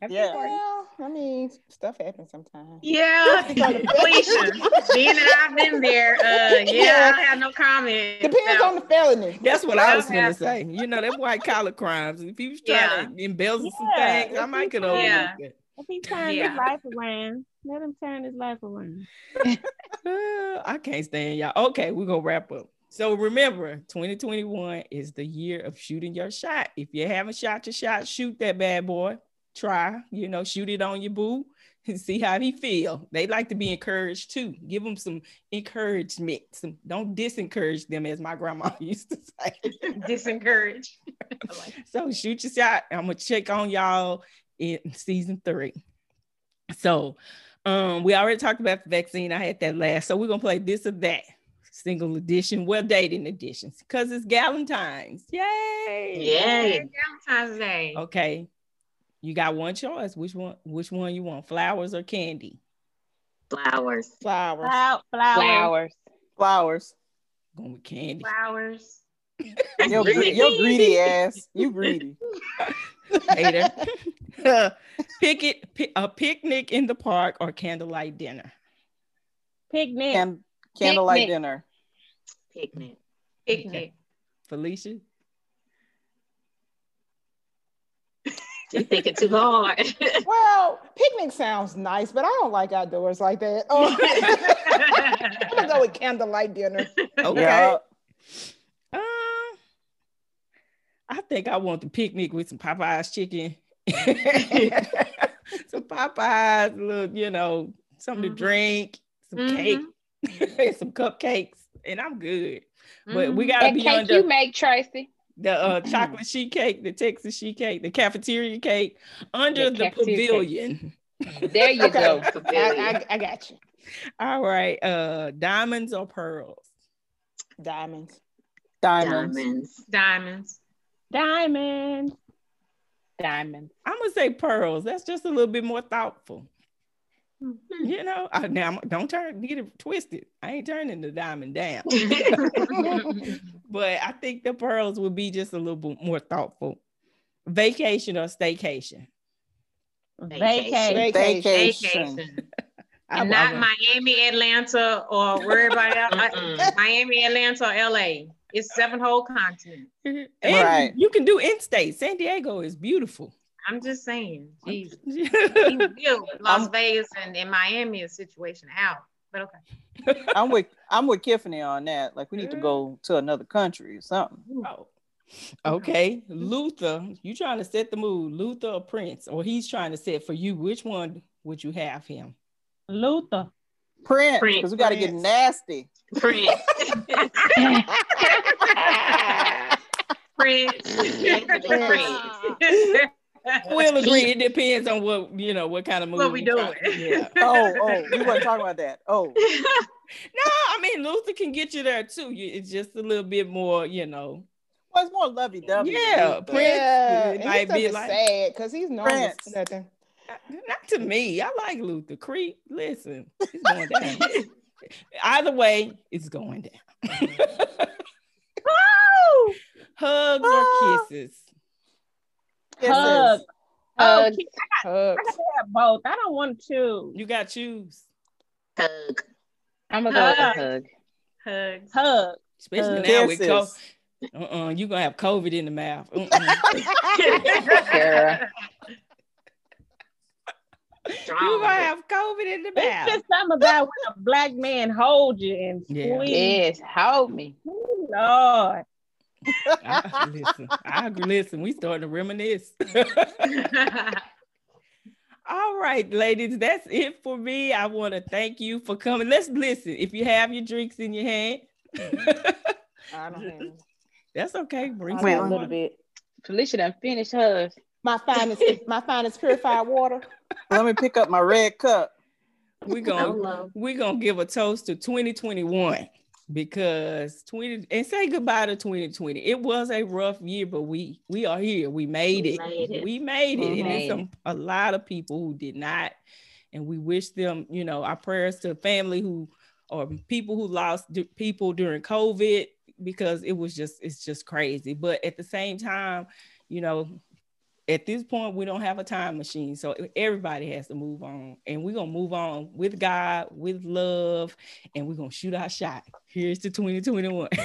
That's Yeah. Well, I mean, stuff happens sometimes. yeah, Felicia. Being that I've been there, uh, yeah, I don't have no comment. Depends So, on the felony. That's what I was gonna say. You know, that white collar crimes. If you was trying to embezzle some things, I might you get over Yeah. it. If he turn Yeah. his life around, let him turn his life around. Uh, I can't stand y'all. Okay, we're gonna wrap up. So remember, 2021 is the year of shooting your shot. If you haven't shot your shot, shoot that bad boy. Try, you know, shoot it on your boo and see how he feel. They like to be encouraged too. Give them some encouragement. Some don't disencourage them, as my grandma used to say. Disencourage. So shoot your shot. I'm gonna check on y'all in season three. So um we already talked about the vaccine. I had that last. So we're gonna play this or that single edition, well dating editions because it's Galentine's. Yay! Yay. Valentine's Day. Okay. You got one choice. Which one which one you want? Flowers or candy? Flowers. Flowers. Flower, flowers. Flowers. Flowers. Going with candy. Flowers. You're, you're greedy ass. You greedy. Hater. Pick it, pi- a picnic in the park or candlelight dinner. Picnic. Can- candlelight Picnic. dinner. Picnic. Picnic. Felicia. You're thinking too hard. Well, picnic sounds nice, but I don't like outdoors like that. Oh, I'm gonna go with candlelight dinner. Okay. Yeah. Um, I think I want the picnic with some Popeyes chicken, some Popeyes, a little, you know, something Mhm. to drink, some Mhm. cake, some cupcakes, and I'm good. But we Mhm. gotta That be cake under you make, Tracy. The uh, chocolate sheet cake, the Texas sheet cake, the cafeteria cake under The the, cafeteria cake. pavilion. There you Okay. go. I, I, I got you. All right, uh, diamonds or pearls? Diamonds. Diamonds. Diamonds. Diamonds. Diamonds. Diamonds. I'm gonna say pearls. That's just a little bit more thoughtful. Hmm. You know, I, now don't turn get it twisted. I ain't turning the diamond down, but I think the pearls would be just a little bit more thoughtful. Vacation or staycation? Vacation. Vacation. Vacation. And I not would- Miami, Atlanta, or wherever else. Miami, Atlanta, or LA. It's seven whole continents. and Right. you can do in-state. San Diego is beautiful. I'm just saying. Jesus. yeah, He's built Las I'm- Vegas and, and Miami is situation out. But okay. I'm with I'm with Tiffany on that. Like we need to go mm-hmm. to another country or something. Oh. Okay, Luther, you trying to set the mood, Luther or Prince, or he's trying to set for you. Which one would you have him? Luther. Prince, Prince. because we got to get nasty. Prince. nasty. Prince. Prince. We'll agree. It depends on what you know, what kind of movie What we you're doing. Yeah. Oh, oh, we weren't talking about that. Oh, No, I mean Luther can get you there too. You- It's just a little bit more, you know. well, it's more lovey dovey. Yeah, Prince, Yeah, it might be be like- sad because he's known Prince. nothing. Uh, not to me. I like Luther. Creek. Listen, it's going down. Either way, it's going down. Hugs or ah. kisses. Hug. Oh, Hug. keep- I Hugs. gotta have both. I don't want to choose. You got to choose, Hug. I'm gonna go with Hug. a hug. Hugs. Hug. especially Uh, now with COVID. Uh-uh, you gonna have COVID in the mouth. Uh-uh. You gonna have COVID in the It's mouth. just something about when a black man holds you and Yeah. squeeze. Yes, hold me. Ooh, Lord. I, listen, I agree. Listen, we starting to reminisce. All right, ladies, that's it for me. I want to thank you for coming. Let's listen. If you have your drinks in your hand, mm-hmm. I don't have that's okay. Bring I some a little water. bit. Felicia done finished hers. My finest, my finest purified water. Let me pick up my red cup. We're gonna we're gonna give a toast to 2021 because 20 and say goodbye to 2020. It was a rough year, but we we are here. We made We it. made it. We made it. Mhm. And Made there's some a lot of people who did not, and we wish them, you know, our prayers to family who or people who lost people during COVID because it was just it's just crazy. But at the same time, you know, at this point we don't have a time machine so everybody has to move on and we're gonna move on with god with love and we're gonna shoot our shot here's to 2021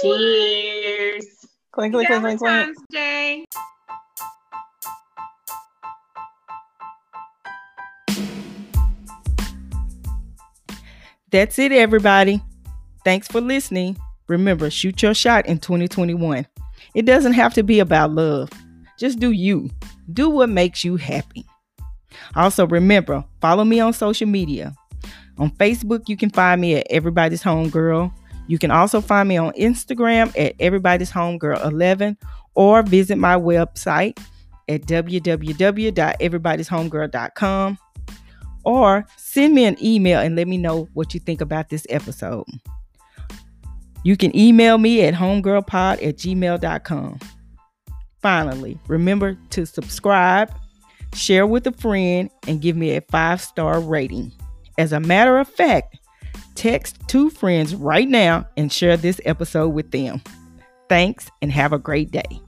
Cheers. Clink, clink, clink, clink, clink. Valentine's Day. that's it everybody thanks for listening remember shoot your shot in 2021 it doesn't have to be about love just do you do what makes you happy also remember follow me on social media on facebook you can find me at everybody's home girl you can also find me on instagram at everybody's home girl 11 or visit my website at www.everybody'shomegirl.com or send me an email and let me know what you think about this episode. You can email me at homegirlpod at gmail.com. Finally, remember to subscribe, share with a friend, and give me a five star rating. As a matter of fact, text two friends right now and share this episode with them. Thanks and have a great day.